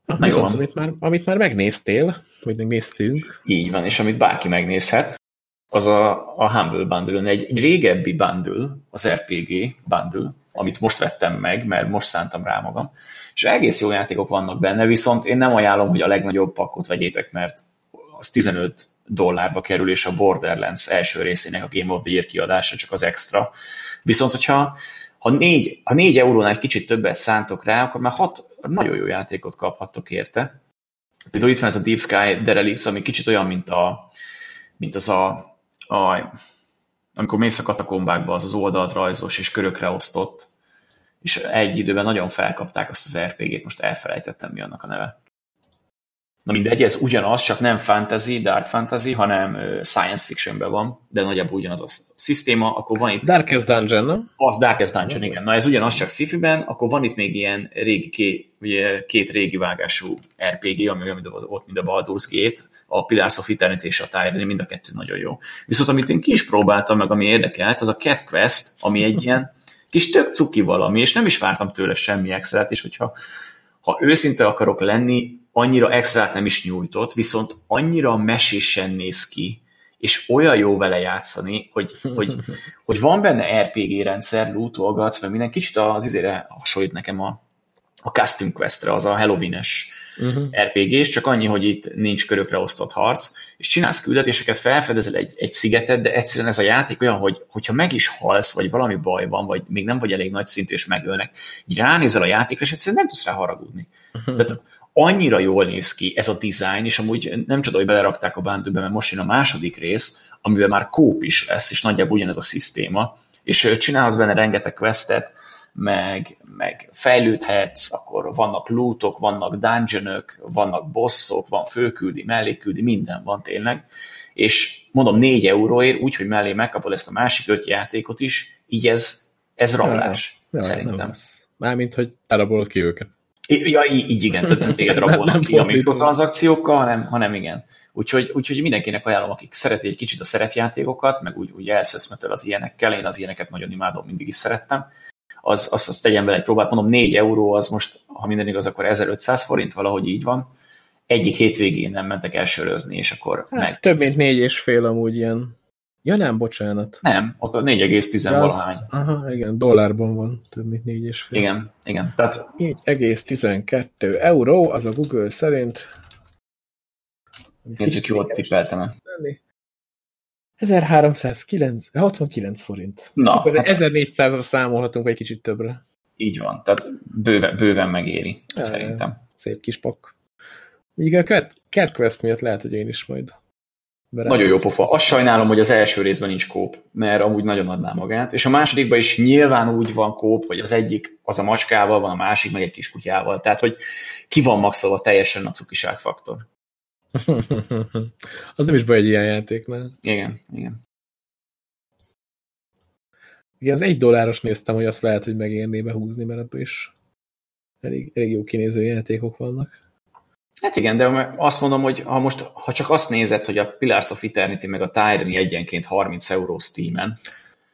Na, Na jó. Amit már, amit már megnéztél, vagy megnéztünk. Így van, és amit bárki megnézhet, az a, a Humble Bundle, egy, egy régebbi bundle, az RPG bundle, amit most vettem meg, mert most szántam rá magam, és egész jó játékok vannak benne, viszont én nem ajánlom, hogy a legnagyobb pakot vegyétek, mert az 15 dollárba kerül, és a Borderlands első részének a Game of the Year kiadása csak az extra. Viszont, hogyha ha négy, ha négy eurónál egy kicsit többet szántok rá, akkor már hat nagyon jó játékot kaphattok érte. Például itt van ez a Deep Sky Derelicts, ami kicsit olyan, mint, a, mint az a, a amikor mész a katakombákba, az az oldalt rajzos és körökre osztott, és egy időben nagyon felkapták azt az RPG-t, most elfelejtettem, mi annak a neve. Na mindegy, ez ugyanaz, csak nem fantasy, dark fantasy, hanem science fictionben van, de nagyjából ugyanaz a szisztéma, akkor van itt... Darkest Dungeon, nem? Az Darkest Dungeon, igen. Na ez ugyanaz, csak sci akkor van itt még ilyen régi, két, ugye, két régi vágású RPG, ami olyan, ott, mint a Baldur's Gate, a Pillars of Eternity és a Tyranny, mind a kettő nagyon jó. Viszont amit én ki is próbáltam, meg ami érdekelt, az a Cat Quest, ami egy ilyen kis tök cuki valami, és nem is vártam tőle semmi extrát, és hogyha ha őszinte akarok lenni, annyira extrát nem is nyújtott, viszont annyira mesésen néz ki, és olyan jó vele játszani, hogy, hogy, hogy van benne RPG rendszer, lootolgatsz, meg minden kicsit az izére hasonlít nekem a, a Custom Questre, az a Halloween-es uh-huh. RPG-s, csak annyi, hogy itt nincs körökre osztott harc, és csinálsz küldetéseket, felfedezel egy, egy szigetet, de egyszerűen ez a játék olyan, hogy hogyha meg is halsz, vagy valami baj van, vagy még nem vagy elég nagy szintű, és megölnek, így ránézel a játékra, és egyszerűen nem tudsz rá haragudni. Uh-huh. Tehát annyira jól néz ki ez a design, és amúgy nem csoda, hogy belerakták a bántőbe, mert most jön a második rész, amiben már kóp is lesz, és nagyjából ugyanez a szisztéma, és csinálsz benne rengeteg questet, meg, meg fejlődhetsz, akkor vannak lootok, vannak dungeonök, vannak bosszok, van főküldi, melléküldi, minden van tényleg, és mondom négy euróért, úgy, mellé megkapod ezt a másik öt játékot is, így ez, ez rablás, ja, szerintem. Mármint, hogy elrabolod ki őket. Ja, így, igen, tehát nem téged rabolnak nem, nem ki a mikrotranszakciókkal, hanem, hanem igen. Úgyhogy, úgyhogy mindenkinek ajánlom, akik szereti egy kicsit a szerepjátékokat, meg úgy, úgy elszöszmetől az ilyenekkel, én az ilyeneket nagyon imádom, mindig is szerettem, az, az, az tegyen bele egy próbát, mondom 4 euró, az most, ha minden igaz, akkor 1500 forint, valahogy így van. Egyik hétvégén nem mentek elsörözni, és akkor hát, meg. Több mint négy és fél amúgy ilyen Ja nem, bocsánat. Nem, ott a 4,10 valahány. Aha, igen, dollárban van több mint 4,5. Igen, igen. Tehát... 4,12 euró, az a Google szerint. Nézzük, jól tippeltem -e. 1369 forint. Na, Akkor hát 1400-ra számolhatunk, egy kicsit többre. így van. Tehát bőven, bőven megéri, Ja, szerintem. Szép kis pak. Így a Cat, Cat Quest miatt lehet, hogy én is majd berátom. Nagyon jó pofa. Azt sajnálom, hogy az első részben nincs kóp, mert amúgy nagyon adná magát. És a másodikban is nyilván úgy van kóp, hogy az egyik az a macskával van, a másik meg egy kis kutyával. Tehát, hogy ki van maxolva teljesen a cukiság faktor. az nem is baj egy ilyen játéknál. Igen, igen. Igen, az egy dolláros néztem, hogy azt lehet, hogy megérné behúzni, mert ebből is elég, elég jó kinéző játékok vannak. Hát igen, de azt mondom, hogy ha most ha csak azt nézed, hogy a Pillars of Eternity meg a Tyranny egyenként 30 euró Steam-en,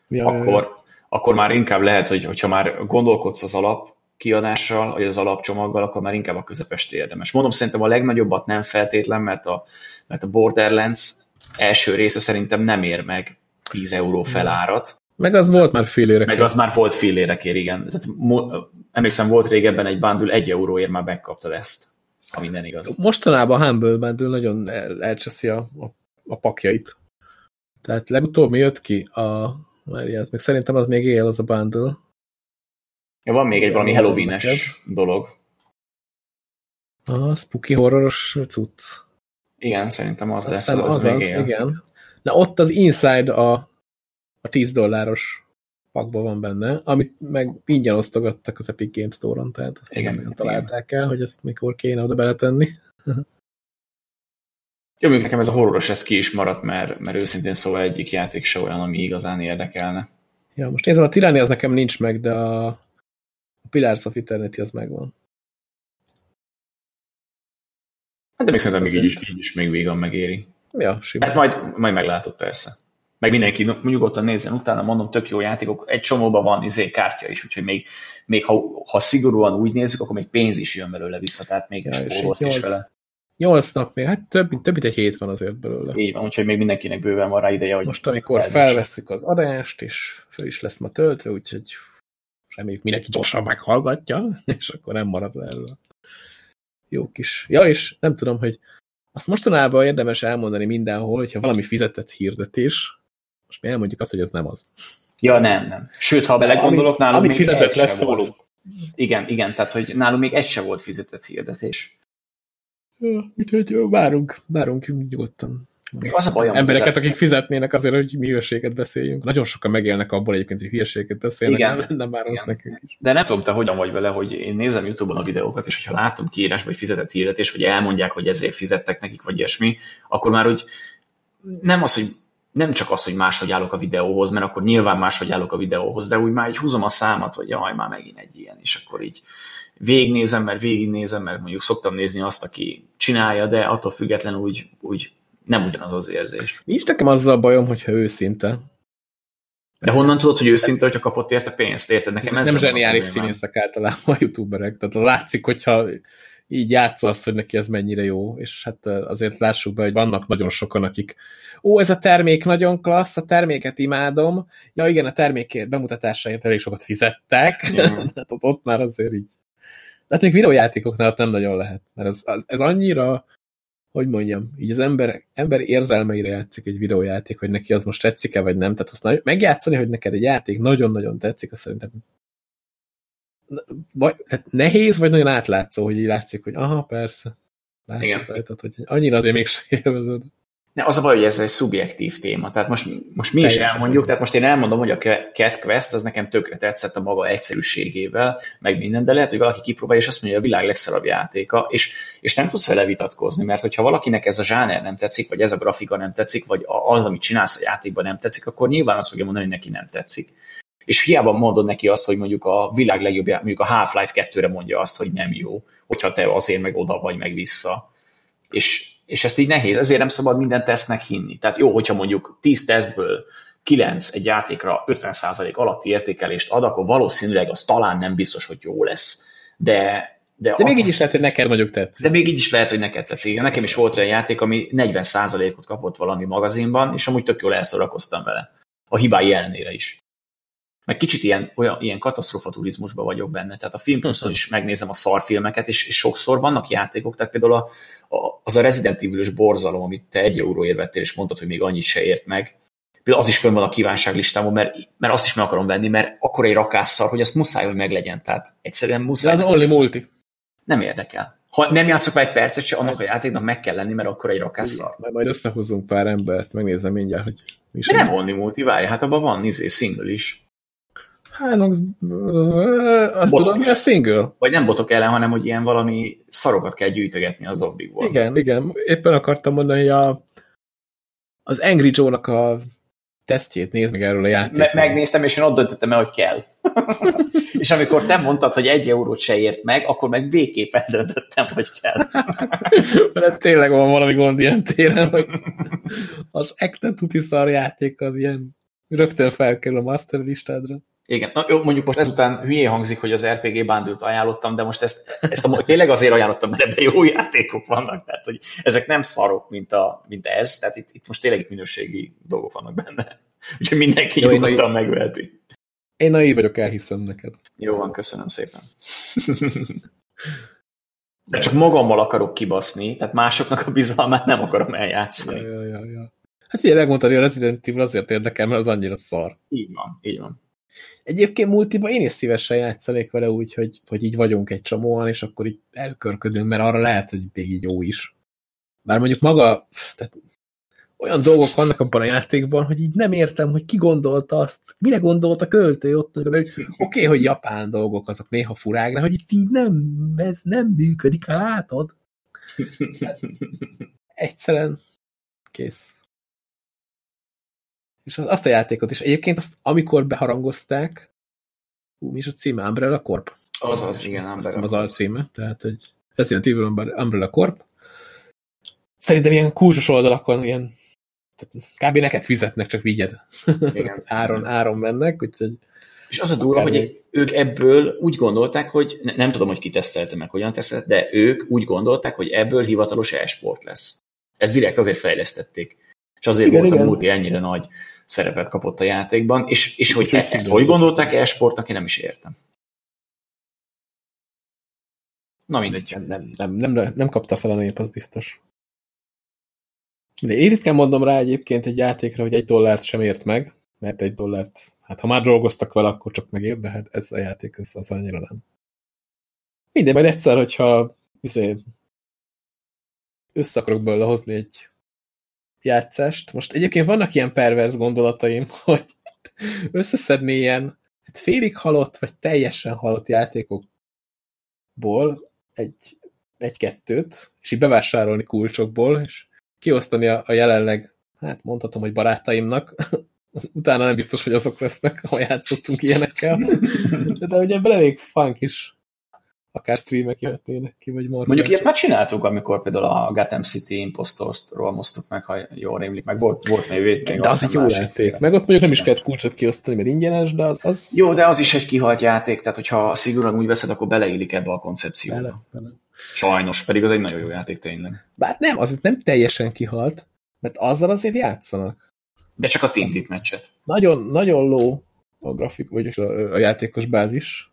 Ja, akkor, akkor már inkább lehet, hogy hogyha már gondolkodsz az alap kiadással, vagy az alapcsomaggal, akkor már inkább a közepest érdemes. Mondom, szerintem a legnagyobbat nem feltétlen, mert a, mert a Borderlands első része szerintem nem ér meg 10 euró felárat, Meg az volt már fél ére. meg az már volt fél érekér, igen. Tehát, emlékszem, volt régebben egy bundle, egy euróért már megkaptad ezt, ha minden igaz. Mostanában a Humble Bundle nagyon el, elcseszi a, a, a pakjait. Tehát legutóbb mi jött ki? A, várjál, ez meg szerintem az még él az a bundle. Ja, van még egy valami Halloween-es dolog. A spooky horroros cucc. Igen, szerintem az lesz, Aztán az, az, még az, él. igen. Na ott az Inside a, a 10 dolláros pakban van benne, amit meg ingyen osztogattak az Epic Games Store-on, tehát azt Igen, nem találták el, hogy ezt mikor kéne oda beletenni. Jó, mondjuk nekem ez a horroros, ez ki is maradt, mert, mert őszintén szóval egyik játék se olyan, ami igazán érdekelne. Ja, most nézem, a Tyranny az nekem nincs meg, de a, a Pillars of Eternity az megvan. Hát de még szerintem még így is, így is még vígan megéri. Ja, simán. Hát majd, majd meglátod persze. Meg mindenki nyugodtan nézzen utána, mondom, tök jó játékok. Egy csomóban van izé kártya is, úgyhogy még, még ha, ha szigorúan úgy nézzük, akkor még pénz is jön belőle vissza, tehát még spórolsz is vele. Nyolc nap még, hát több, több mint egy hét van azért belőle. Így van, úgyhogy még mindenkinek bőven van rá ideje, hogy Most, amikor felvesszük az adást, és föl is lesz ma töltve, úgyhogy reméljük mindenki gyorsan meghallgatja, és akkor nem marad le erről. Jó kis. Ja, és nem tudom, hogy azt mostanában érdemes elmondani mindenhol, hogyha valami fizetett hirdetés, most mi elmondjuk azt, hogy ez nem az. Ja, nem, nem. Sőt, ha belegondolok, Amit- nálunk amit még fizetett lesz szólunk. Igen, igen, tehát hogy nálunk még egy se volt fizetett hirdetés. Ja, úgyhogy várunk, várunk nyugodtan. Az a bajom, Embereket, akik fizetnének azért, hogy mi hülyeséget beszéljünk. Nagyon sokan megélnek abból egyébként, hogy hülyeséget beszélnek, Igen. nem már rossz nekünk is. De nem tudom, te hogyan vagy vele, hogy én nézem YouTube-on a videókat, és hogyha látom kiírás, vagy fizetett hirdetés, vagy elmondják, hogy ezért fizettek nekik, vagy ilyesmi, akkor már úgy nem az, hogy nem csak az, hogy máshogy állok a videóhoz, mert akkor nyilván máshogy állok a videóhoz, de úgy már így húzom a számat, hogy jaj, már megint egy ilyen, és akkor így végignézem, mert végignézem, mert mondjuk szoktam nézni azt, aki csinálja, de attól függetlenül úgy, úgy nem ugyanaz az érzés. Nincs nekem azzal a bajom, hogyha őszinte. De honnan tudod, hogy őszinte, hogyha kapott érte pénzt, érted? Nekem ez nem zseniális színészek általában a youtuberek. Tehát látszik, hogyha így játszasz, hogy neki ez mennyire jó, és hát azért lássuk be, hogy vannak nagyon sokan, akik ó, ez a termék nagyon klassz, a terméket imádom, ja igen, a termék bemutatásáért elég sokat fizettek, hát ott, ott már azért így. De hát még videójátékoknál ott nem nagyon lehet, mert ez, ez annyira, hogy mondjam, így az ember, ember érzelmeire játszik egy videójáték, hogy neki az most tetszik-e, vagy nem. Tehát azt megjátszani, hogy neked egy játék nagyon-nagyon tetszik, azt szerintem vagy, tehát nehéz, vagy nagyon átlátszó, hogy így látszik, hogy aha, persze. Látszik Igen. rajtad, hogy annyira azért mégsem élvezed. Ne, az a baj, hogy ez egy szubjektív téma. Tehát most, most mi is Teljesen. elmondjuk, tehát most én elmondom, hogy a Cat Quest az nekem tökre tetszett a maga egyszerűségével, meg minden, de lehet, hogy valaki kipróbálja, és azt mondja, hogy a világ legszarabb játéka, és, és nem tudsz vele vitatkozni, mert hogyha valakinek ez a zsáner nem tetszik, vagy ez a grafika nem tetszik, vagy az, amit csinálsz a játékban nem tetszik, akkor nyilván azt fogja mondani, hogy neki nem tetszik. És hiába mondod neki azt, hogy mondjuk a világ legjobb, mondjuk a Half-Life 2-re mondja azt, hogy nem jó, hogyha te azért meg oda vagy, meg vissza. És, és ezt így nehéz, ezért nem szabad minden tesztnek hinni. Tehát jó, hogyha mondjuk 10 tesztből 9 egy játékra 50% alatti értékelést ad, akkor valószínűleg az talán nem biztos, hogy jó lesz. De, de, De még így is lehet, hogy neked nagyobb tetszik. de még így is lehet, hogy neked tetszik. Igen, Nekem is volt olyan játék, ami 40%-ot kapott valami magazinban, és amúgy tök jól elszorakoztam vele. A hibái ellenére is. Meg kicsit ilyen, olyan, ilyen katasztrofa turizmusban vagyok benne. Tehát a filmpuszon is megnézem a szarfilmeket, és, és sokszor vannak játékok, tehát például a, a, az a Resident Evil-ös borzalom, amit te egy euróért vettél, és mondtad, hogy még annyit se ért meg, az is fönn van a kívánságlistámon, mert, mert azt is meg akarom venni, mert akkor egy rakásszal, hogy azt muszáj, hogy meglegyen. Tehát egyszerűen muszáj. De az only multi. Nem érdekel. Ha nem játszok már egy percet se, annak a játéknak meg kell lenni, mert akkor egy rakásszal. Majd, majd összehozunk pár embert, megnézem mindjárt, hogy mi is. De nem only multi, várj, hát abban van izé, single is. Az, azt botok tudom, mi a single. Vagy nem botok ellen, hanem hogy ilyen valami szarokat kell gyűjtögetni az zombikból. Igen, igen. Éppen akartam mondani, hogy a, az Angry Joe-nak a tesztjét nézd meg erről a játékról. Me megnéztem, és én ott döntöttem el, hogy kell. és amikor te mondtad, hogy egy eurót se ért meg, akkor meg végképpen döntöttem, hogy kell. Mert tényleg van valami gond ilyen téren, hogy az Acte tuti szar játék az ilyen rögtön felkerül a master listádra. Igen, Na, jó, mondjuk most ezután hülyé hangzik, hogy az RPG bundle ajánlottam, de most ezt, ezt a, tényleg azért ajánlottam, mert ebben jó játékok vannak, tehát hogy ezek nem szarok, mint, a, mint ez, tehát itt, itt most tényleg minőségi dolgok vannak benne. Úgyhogy mindenki jó, nyugodtan megveheti. Én naív vagyok, elhiszem neked. Jó van, köszönöm szépen. De csak magammal akarok kibaszni, tehát másoknak a bizalmát nem akarom eljátszani. Ja, ja, ja. Hát figyelj, megmondtad, hogy a Resident Evil azért érdekel, mert az annyira szar. Így van, így van. Egyébként multiban én is szívesen játszanék vele úgy, hogy, hogy így vagyunk egy csomóan, és akkor így elkörködünk, mert arra lehet, hogy még így jó is. Bár mondjuk maga, tehát olyan dolgok vannak abban a játékban, hogy így nem értem, hogy ki gondolta azt, mire gondolt a költő ott, hogy oké, okay, hogy japán dolgok azok néha furák, de hogy itt így nem, ez nem működik, látod? Hát, egyszerűen kész és azt a játékot is. Egyébként azt, amikor beharangozták, hú, mi is a címe? Umbrella Corp? Az az, igen, Umbrella Corp. az alcíme, tehát egy Resident Evil Umbrella Corp. Szerintem ilyen kulcsos oldalakon ilyen tehát kb. neked fizetnek, csak vigyed. Igen. áron, áron mennek, úgyhogy és az a durva, hogy ők ebből úgy gondolták, hogy ne, nem tudom, hogy ki tesztelte meg, hogyan tesztelte, de ők úgy gondolták, hogy ebből hivatalos e-sport lesz. Ez direkt azért fejlesztették. És azért igen, volt igen. a multi ennyire nagy szerepet kapott a játékban, és, és hogy ezt hogy gondolták e-sportnak, én nem is értem. Na mindegy. Nem, nem, nem, nem kapta fel a nép, az biztos. De én ritkán mondom rá egyébként egy játékra, hogy egy dollárt sem ért meg, mert egy dollárt, hát ha már dolgoztak vele, akkor csak megért, de hát ez a játék az, az annyira nem. Minden, majd egyszer, hogyha izé, össze akarok belőle hozni egy játszást. Most egyébként vannak ilyen pervers gondolataim, hogy összeszedni ilyen hát félig halott, vagy teljesen halott játékokból egy, egy-kettőt, és így bevásárolni kulcsokból, és kiosztani a, a jelenleg, hát mondhatom, hogy barátaimnak, utána nem biztos, hogy azok lesznek, ha játszottunk ilyenekkel. De, de ugye ebben elég funk is akár streamek jöhetnének ki, vagy marha. Mondjuk ilyet már csináltuk, amikor például a Gotham City Impostors-ról moztuk meg, ha jól rémlik, meg volt, volt még még De az egy jó játék. Meg ott mondjuk nem is kellett kulcsot kiosztani, mert ingyenes, de az, az... Jó, de az is egy kihalt játék, tehát hogyha szigorúan úgy veszed, akkor beleillik ebbe a koncepcióba. Bele, bele. Sajnos, pedig az egy nagyon jó játék tényleg. Bár nem, az nem teljesen kihalt, mert azzal azért játszanak. De csak a Team meccset. Nagyon, nagyon ló a grafik, vagy a, a játékos bázis,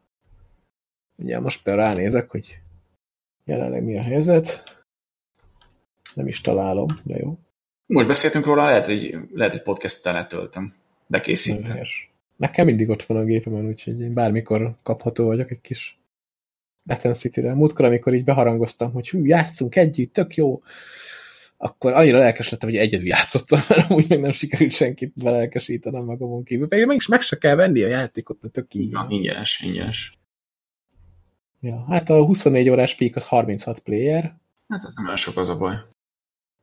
Ugye most például ránézek, hogy jelenleg mi a helyzet. Nem is találom, de jó. Most beszéltünk róla, lehet, hogy, lehet, hogy podcast után letöltem. Bekészítem. Nekem mindig ott van a gépemen, úgyhogy én bármikor kapható vagyok egy kis Gotham City-re. Múltkor, amikor így beharangoztam, hogy hű, játszunk együtt, tök jó, akkor annyira lelkes lettem, hogy egyedül játszottam, mert úgy meg nem sikerült senkit belelkesítenem magamon kívül. Pedig meg is meg se kell venni a játékot, mert tök így. Na, ingyenes, ingyenes. Ja, hát a 24 órás peak az 36 player. Hát ez nem olyan sok az a baj.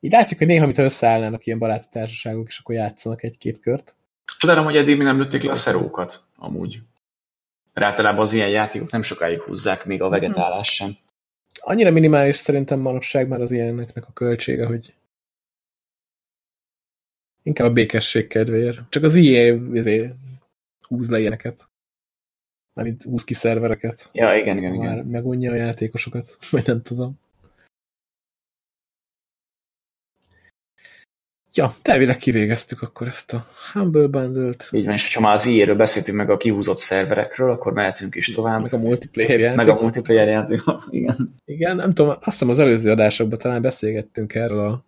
Így látszik, hogy néha, mintha összeállnának ilyen baráti társaságok, és akkor játszanak egy-két kört. Csodálom, hogy eddig mi nem lőtték le a szerókat, amúgy. Általában az ilyen játékok nem sokáig húzzák, még a vegetálás sem. Annyira minimális szerintem manapság már az ilyeneknek a költsége, hogy inkább a békesség kedvéért. Csak az IE izé, húz le ilyeneket. Mármint húz ki szervereket. Ja, igen, igen, igen. Már megunja a játékosokat, vagy nem tudom. Ja, elvileg kivégeztük akkor ezt a Humble Bundle-t. Így van, és hogyha már az IE-ről beszéltünk meg a kihúzott szerverekről, akkor mehetünk is tovább. Meg a multiplayer játék. Meg a multiplayer játék, igen. Igen, nem tudom, azt hiszem az előző adásokban talán beszélgettünk erről a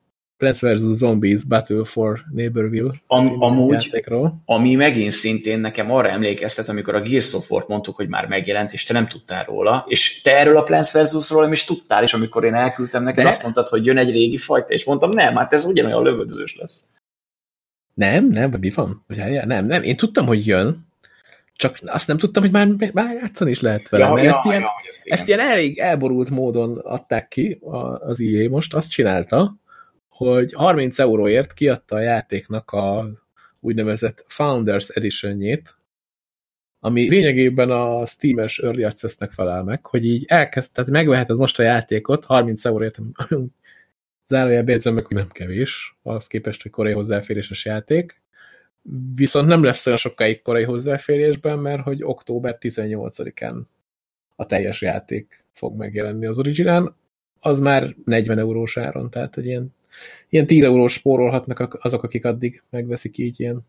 Plants vs. Zombies Battle for Neighborville Am, amúgy, játékról. ami megint szintén nekem arra emlékeztet, amikor a Gears of War mondtuk, hogy már megjelent, és te nem tudtál róla, és te erről a Plants vs. nem is tudtál, és amikor én elküldtem neked, De? azt mondtad, hogy jön egy régi fajta, és mondtam, nem, hát ez ugyanolyan lövöldözős lesz. Nem, nem, mi van? Nem, nem, én tudtam, hogy jön, csak azt nem tudtam, hogy már, már játszani is lehet vele, mert ezt, ilyen, hogy ezt, ezt ilyen elég elborult módon adták ki az EA most, azt csinálta, hogy 30 euróért kiadta a játéknak a úgynevezett Founders Edition-jét, ami lényegében a Steam-es Early Access-nek felel meg, hogy így elkezd, tehát megveheted most a játékot 30 euróért, ami zárójelben érzem meg, hogy nem kevés, ahhoz képest, hogy korai hozzáféréses játék, viszont nem lesz olyan sokáig korai hozzáférésben, mert hogy október 18-án a teljes játék fog megjelenni az originán, az már 40 eurós áron, tehát hogy ilyen, ilyen 10 eurós spórolhatnak ak- azok, akik addig megveszik így ilyen,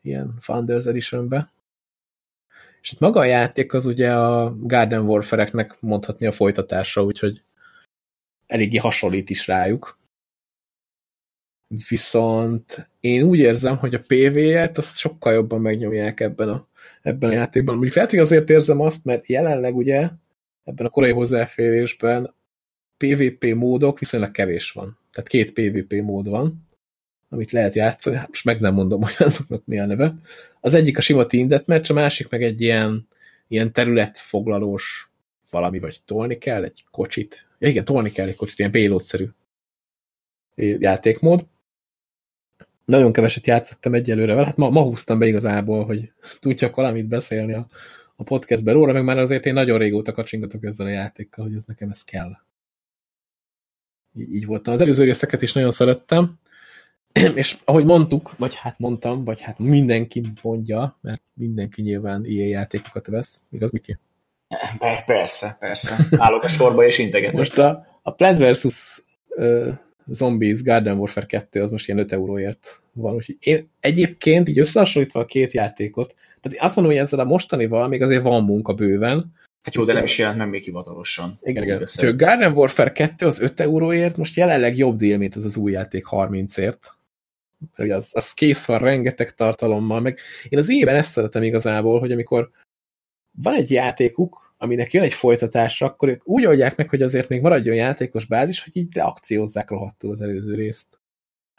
ilyen Founders Edition-be. És itt maga a játék az ugye a Garden Warfare-eknek mondhatni a folytatása, úgyhogy eléggé hasonlít is rájuk. Viszont én úgy érzem, hogy a PV-et azt sokkal jobban megnyomják ebben a, ebben a játékban. Mondjuk lehet, hogy azért érzem azt, mert jelenleg ugye ebben a korai hozzáférésben PvP módok viszonylag kevés van. Tehát két PvP mód van, amit lehet játszani. Hát most meg nem mondom, hogy azoknak mi a neve. Az egyik a sima Team Deathmatch, a másik meg egy ilyen, ilyen területfoglalós valami, vagy tolni kell egy kocsit. Ja, igen, tolni kell egy kocsit, ilyen payload-szerű játékmód. Nagyon keveset játszottam egyelőre vele, hát ma, ma húztam be igazából, hogy tudjak valamit beszélni a, a podcastben róla, meg már azért én nagyon régóta kacsingatok ezzel a játékkal, hogy ez nekem ez kell. Így, voltam. Az előző részeket is nagyon szerettem, és ahogy mondtuk, vagy hát mondtam, vagy hát mindenki mondja, mert mindenki nyilván ilyen játékokat vesz, igaz, Miki? Per- Persze, persze. Állok a sorba és integetek. Most a, a Plants vs. Uh, Zombies Garden Warfare 2 az most ilyen 5 euróért van. Úgyhogy én egyébként így összehasonlítva a két játékot, tehát azt mondom, hogy ezzel a mostanival még azért van munka bőven. Hát jó, de nem is jelent meg még hivatalosan. Igen, igen. Csak Garden Warfare 2 az 5 euróért most jelenleg jobb deal, mint az az új játék 30-ért. Ugye az, az kész van rengeteg tartalommal, meg én az évben ezt szeretem igazából, hogy amikor van egy játékuk, aminek jön egy folytatása, akkor ők úgy oldják meg, hogy azért még maradjon játékos bázis, hogy így leakciózzák rohadtul az előző részt.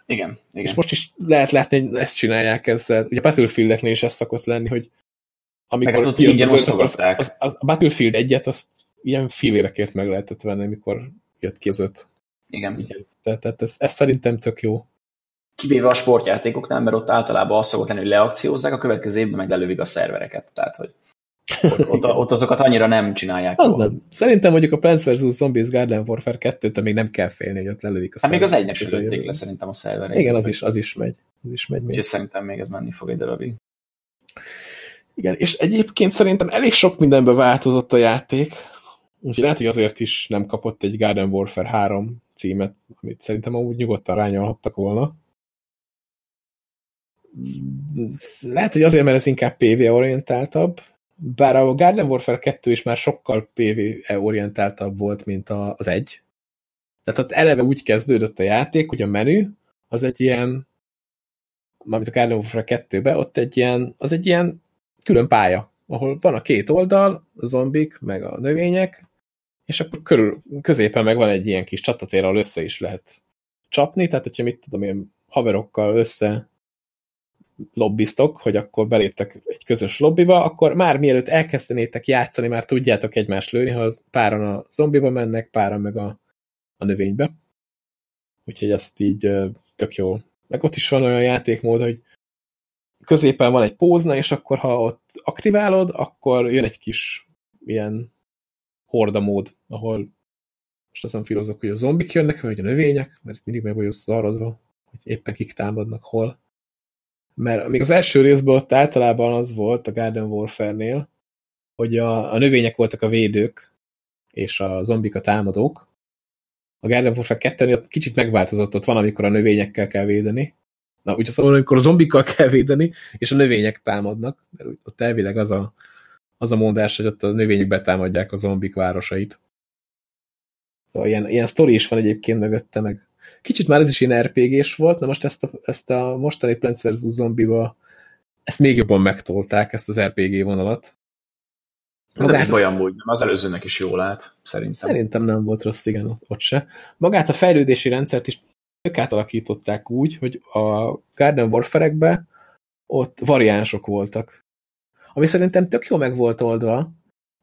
Igen, igen. És most is lehet látni, hogy ezt csinálják ezzel. Ugye Battlefield-eknél is ez szokott lenni, hogy amikor Meg hát ott ingyen az osztogatták. Az, az, a Battlefield egyet, azt ilyen fillérekért meg lehetett venni, amikor jött ki az öt. igen. Igen. Tehát, tehát ez, ez szerintem tök jó. Kivéve a sportjátékoknál, mert ott általában az szokott lenni, hogy leakciózzák, a következő évben meg lelövik a szervereket. Tehát, hogy ott, ott, ott azokat annyira nem csinálják. Az nem. Szerintem mondjuk a Plants vs. Zombies Garden Warfare 2-től még nem kell félni, hogy ott lelövik a Hát még az egynek se lőtték le szerintem a szervereket. Igen, az is, az is megy. Az is megy még. Úgyhogy szerintem még ez menni fog egy darabig. Igen, és egyébként szerintem elég sok mindenben változott a játék, úgyhogy lehet, hogy azért is nem kapott egy Garden Warfare 3 címet, amit szerintem amúgy nyugodtan rányolhattak volna. Lehet, hogy azért, mert ez inkább PvE-orientáltabb, bár a Garden Warfare 2 is már sokkal PvE-orientáltabb volt, mint az egy. Tehát eleve úgy kezdődött a játék, hogy a menü az egy ilyen, mármint a Garden Warfare 2-ben, ott egy ilyen, az egy ilyen külön pálya, ahol van a két oldal, a zombik, meg a növények, és akkor körül, középen meg van egy ilyen kis csatatér, ahol össze is lehet csapni, tehát hogyha mit tudom én, haverokkal össze lobbiztok, hogy akkor beléptek egy közös lobbiba, akkor már mielőtt elkezdenétek játszani, már tudjátok egymást lőni, ha az páran a zombiba mennek, páran meg a, a növénybe. Úgyhogy ezt így tök jó. Meg ott is van olyan játékmód, hogy középen van egy pózna, és akkor ha ott aktiválod, akkor jön egy kis ilyen horda mód, ahol most azon filozok, hogy a zombik jönnek, vagy a növények, mert mindig meg vagyok szarodva, hogy éppen kik támadnak hol. Mert még az első részben ott általában az volt a Garden Warfare-nél, hogy a, a növények voltak a védők, és a zombik a támadók. A Garden Warfare 2 ott kicsit megváltozott, ott van, amikor a növényekkel kell védeni. Na, úgy van, amikor a zombikkal kell védeni, és a növények támadnak, mert úgy- ott elvileg az a, az a mondás, hogy ott a növények betámadják a zombik városait. Szóval ilyen, ilyen sztori is van egyébként mögötte, meg Kicsit már ez is ilyen RPG-s volt, na most ezt a, ezt a mostani Plants vs. Zombie-ba ezt még jobban megtolták, ezt az RPG vonalat. Ez nem is baj amúgy, nem az előzőnek is jól állt, szerintem. Szerintem nem volt rossz, igen, ott se. Magát a fejlődési rendszert is ők átalakították úgy, hogy a Garden warfare ott variánsok voltak. Ami szerintem tök jó meg volt oldva,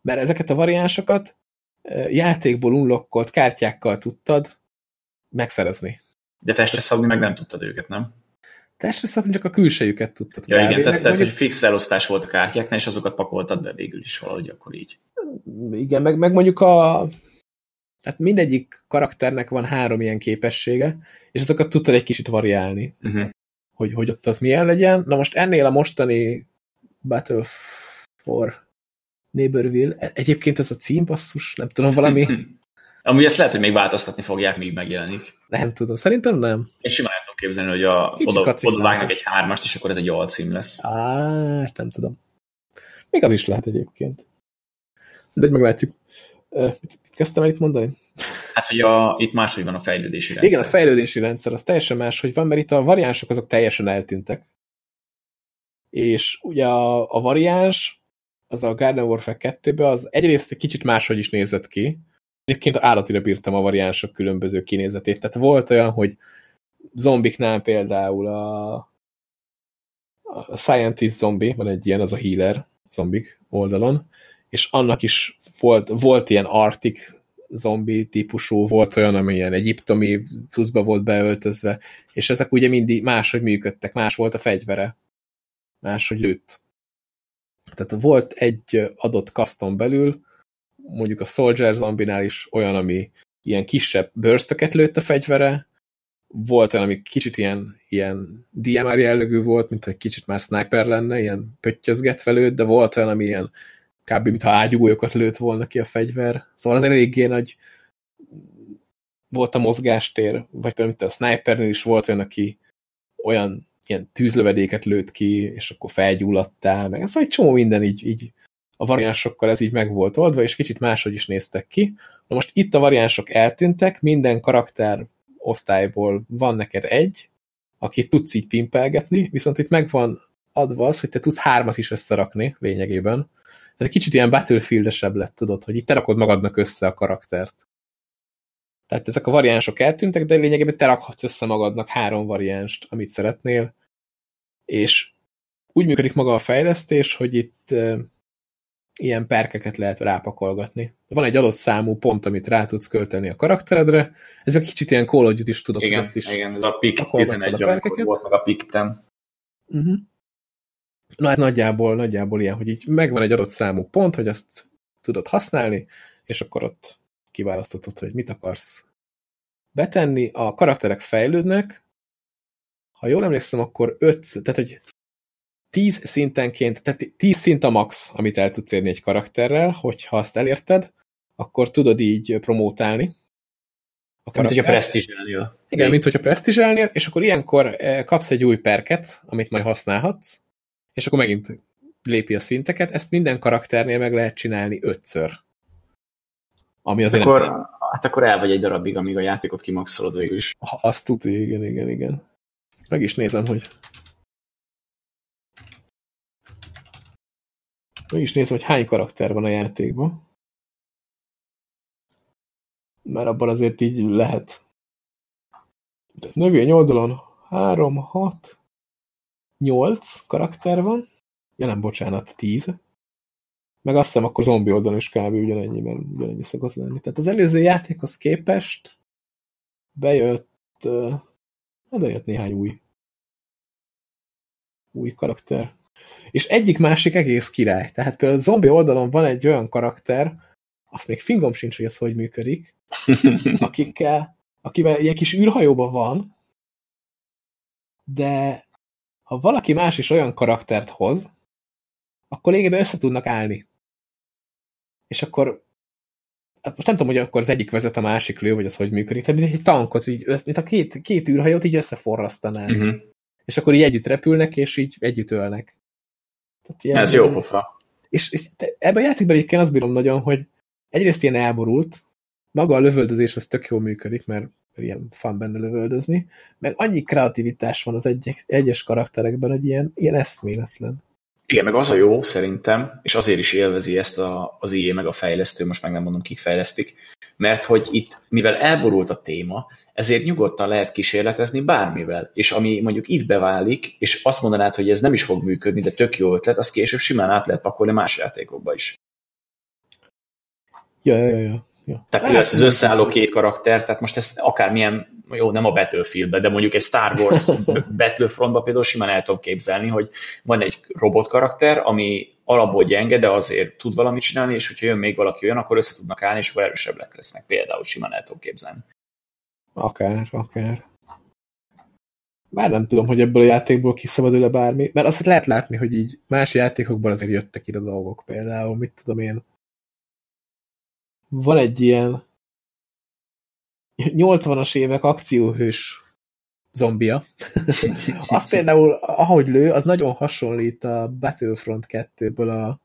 mert ezeket a variánsokat játékból unlokkolt kártyákkal tudtad megszerezni. De testre szabni meg nem tudtad őket, nem? Testre szabni csak a külsejüket tudtad. Ja, igen, tehát, tehát hogy fix elosztás volt a kártyáknál, és azokat pakoltad be végül is valahogy, akkor így. Igen, meg, meg mondjuk a tehát mindegyik karakternek van három ilyen képessége, és azokat tudtad egy kicsit variálni, uh -huh. hogy, hogy ott az milyen legyen. Na most ennél a mostani Battle for Neighborville, e- egyébként ez a cím, basszus, nem tudom, valami... Amúgy ezt lehet, hogy még változtatni fogják, míg megjelenik. Nem tudom, szerintem nem. Én simán tudom képzelni, hogy a, oda, oda vágnak egy hármast, és akkor ez egy alcím lesz. Á, nem tudom. Még az is lehet egyébként. De meglátjuk. Kezdtem el itt mondani? Hát, hogy a, itt máshogy van a fejlődési rendszer. Igen, a fejlődési rendszer az teljesen más, hogy van, mert itt a variánsok azok teljesen eltűntek. És ugye a, a variáns, az a Garden Warfare 2-ben, az egyrészt egy kicsit máshogy is nézett ki. Egyébként állatira bírtam a variánsok különböző kinézetét. Tehát volt olyan, hogy zombiknál például a, a Scientist zombi, van egy ilyen, az a healer zombik oldalon, és annak is volt, volt ilyen artik zombi típusú, volt olyan, ami ilyen egyiptomi cuccba volt beöltözve, és ezek ugye mindig máshogy működtek, más volt a fegyvere, máshogy lőtt. Tehát volt egy adott kaszton belül, mondjuk a Soldier zombinál is olyan, ami ilyen kisebb bőrztöket lőtt a fegyvere, volt olyan, ami kicsit ilyen, ilyen DMR jellegű volt, mint egy kicsit már sniper lenne, ilyen pöttyözgetve lőtt, de volt olyan, ami ilyen kb. mintha ágyugólyokat lőtt volna ki a fegyver. Szóval az eléggé nagy volt a mozgástér, vagy például mint a snipernél is volt olyan, aki olyan ilyen tűzlövedéket lőtt ki, és akkor felgyulladtál, meg szóval egy csomó minden így, így a variánsokkal ez így meg volt oldva, és kicsit máshogy is néztek ki. Na most itt a variánsok eltűntek, minden karakter osztályból van neked egy, akit tudsz így pimpelgetni, viszont itt megvan adva az, hogy te tudsz hármat is összerakni lényegében, ez egy kicsit ilyen Battlefield-esebb lett, tudod, hogy itt te rakod magadnak össze a karaktert. Tehát ezek a variánsok eltűntek, de lényegében te rakhatsz össze magadnak három variánst, amit szeretnél, és úgy működik maga a fejlesztés, hogy itt e, ilyen perkeket lehet rápakolgatni. Van egy adott számú pont, amit rá tudsz költeni a karakteredre, ez egy kicsit ilyen Call of is tudod, igen, is. Igen, ez a PIK 11, amikor volt meg a PIK 10. Uh -huh. Na ez nagyjából, nagyjából ilyen, hogy így megvan egy adott számú pont, hogy azt tudod használni, és akkor ott kiválaszthatod, hogy mit akarsz betenni. A karakterek fejlődnek, ha jól emlékszem, akkor 5, tehát hogy 10 szintenként, tehát 10 szint a max, amit el tudsz érni egy karakterrel, hogyha azt elérted, akkor tudod így promótálni. A mint hogyha presztizselnél. Igen, mint hogyha presztizselnél, és akkor ilyenkor eh, kapsz egy új perket, amit majd használhatsz, és akkor megint lépi a szinteket. Ezt minden karakternél meg lehet csinálni ötször. Ami azért akkor, nem... Hát akkor el vagy egy darabig, amíg a játékot kimaxolod végül is. Azt tudja, igen, igen, igen. Meg is nézem, hogy meg is nézem, hogy hány karakter van a játékban. Mert abban azért így lehet. Növény oldalon 3, 6, 8 karakter van. Ja nem, bocsánat, 10. Meg azt hiszem akkor zombi oldalon is kb. ugyanennyi, mert ugyanennyi szokott lenni. Tehát az előző játékhoz képest bejött, uh, bejött néhány új új karakter. És egyik másik egész király. Tehát például a zombi oldalon van egy olyan karakter, azt még fingom sincs, hogy ez hogy működik, akikkel, akivel ilyen kis űrhajóban van, de ha valaki más is olyan karaktert hoz, akkor lényegében össze tudnak állni. És akkor hát most nem tudom, hogy akkor az egyik vezet a másik lő, vagy az hogy működik. Tehát egy tankot, így, mint a két, két űrhajót így összeforrasztanál. Uh mhm. -huh. És akkor így együtt repülnek, és így együtt ölnek. Tehát ilyen, Ez jó pofa. És, és ebben a játékban egyébként azt bírom nagyon, hogy egyrészt ilyen elborult, maga a lövöldözés az tök jól működik, mert ilyen fan benne lövöldözni, meg annyi kreativitás van az egy, egyes karakterekben, hogy ilyen, ilyen eszméletlen. Igen, meg az a jó szerintem, és azért is élvezi ezt a, az IE meg a fejlesztő, most meg nem mondom, kik fejlesztik, mert hogy itt, mivel elborult a téma, ezért nyugodtan lehet kísérletezni bármivel. És ami mondjuk itt beválik, és azt mondanád, hogy ez nem is fog működni, de tök jó ötlet, az később simán át lehet pakolni más játékokba is. Ja, ja, ja. Ja. Tehát lesz az összeálló két karakter, tehát most ez akármilyen, jó, nem a Battlefieldbe, de mondjuk egy Star Wars Battlefrontba például simán el tudom képzelni, hogy van egy robot karakter, ami alapból gyenge, de azért tud valamit csinálni, és hogyha jön még valaki olyan, akkor össze tudnak állni, és akkor erősebbek lesznek. Például simán el tudom képzelni. Akár, akár. Bár nem tudom, hogy ebből a játékból kiszabadul-e bármi, mert azt lehet látni, hogy így más játékokban azért jöttek ide dolgok. Például, mit tudom én, van egy ilyen 80-as évek akcióhős zombia. az például, ahogy lő, az nagyon hasonlít a Battlefront 2-ből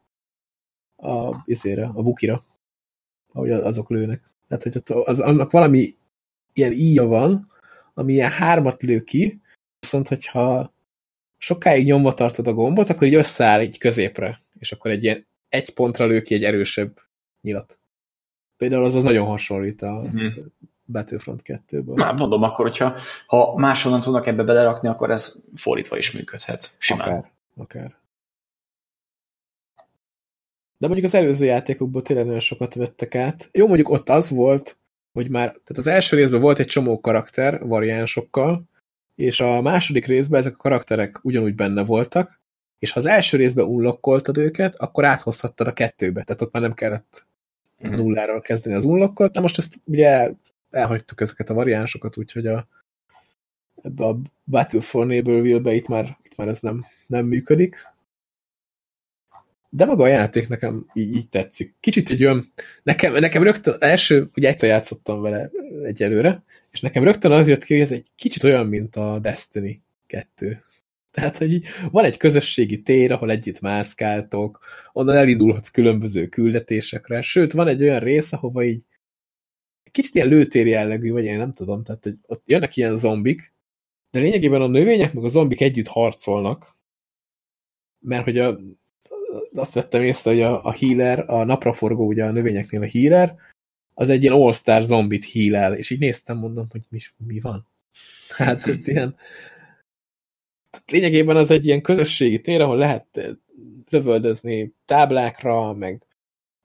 a, a, izére, a Wukira, ahogy azok lőnek. Tehát, hogy ott az, annak valami ilyen íja van, ami ilyen hármat lő ki, viszont hogyha sokáig nyomva tartod a gombot, akkor így összeáll egy középre, és akkor egy ilyen egy pontra lő ki egy erősebb nyilat. Például az az nagyon hasonlít a mm. Battlefront 2-ből. Na, mondom akkor, hogyha ha máshonnan tudnak ebbe belerakni, akkor ez fordítva is működhet. Simán. Akár, akár. De mondjuk az előző játékokból tényleg nagyon sokat vettek át. Jó, mondjuk ott az volt, hogy már, tehát az első részben volt egy csomó karakter variánsokkal, és a második részben ezek a karakterek ugyanúgy benne voltak, és ha az első részben unlokkoltad őket, akkor áthozhattad a kettőbe, tehát ott már nem kellett. Nulláról kezdeni az unlockot, de most ezt ugye elhagytuk ezeket a variánsokat, úgyhogy a, ebbe a Battle for Neighborville-be itt már, itt már ez nem, nem működik. De maga a játék nekem így, így tetszik. Kicsit egy olyan, nekem, nekem rögtön első, ugye egyszer játszottam vele egyelőre, és nekem rögtön az jött ki, hogy ez egy kicsit olyan, mint a Destiny 2. Tehát, hogy van egy közösségi tér, ahol együtt mászkáltok, onnan elindulhatsz különböző küldetésekre, sőt, van egy olyan rész, ahova így kicsit ilyen lőtér jellegű, vagy én nem tudom, tehát hogy ott jönnek ilyen zombik, de lényegében a növények meg a zombik együtt harcolnak, mert hogy a, azt vettem észre, hogy a, a healer, a napraforgó, ugye a növényeknél a healer, az egy ilyen all-star zombit heal és így néztem, mondom, hogy mi, mi van. Hát ilyen lényegében az egy ilyen közösségi tér, ahol lehet lövöldözni táblákra, meg,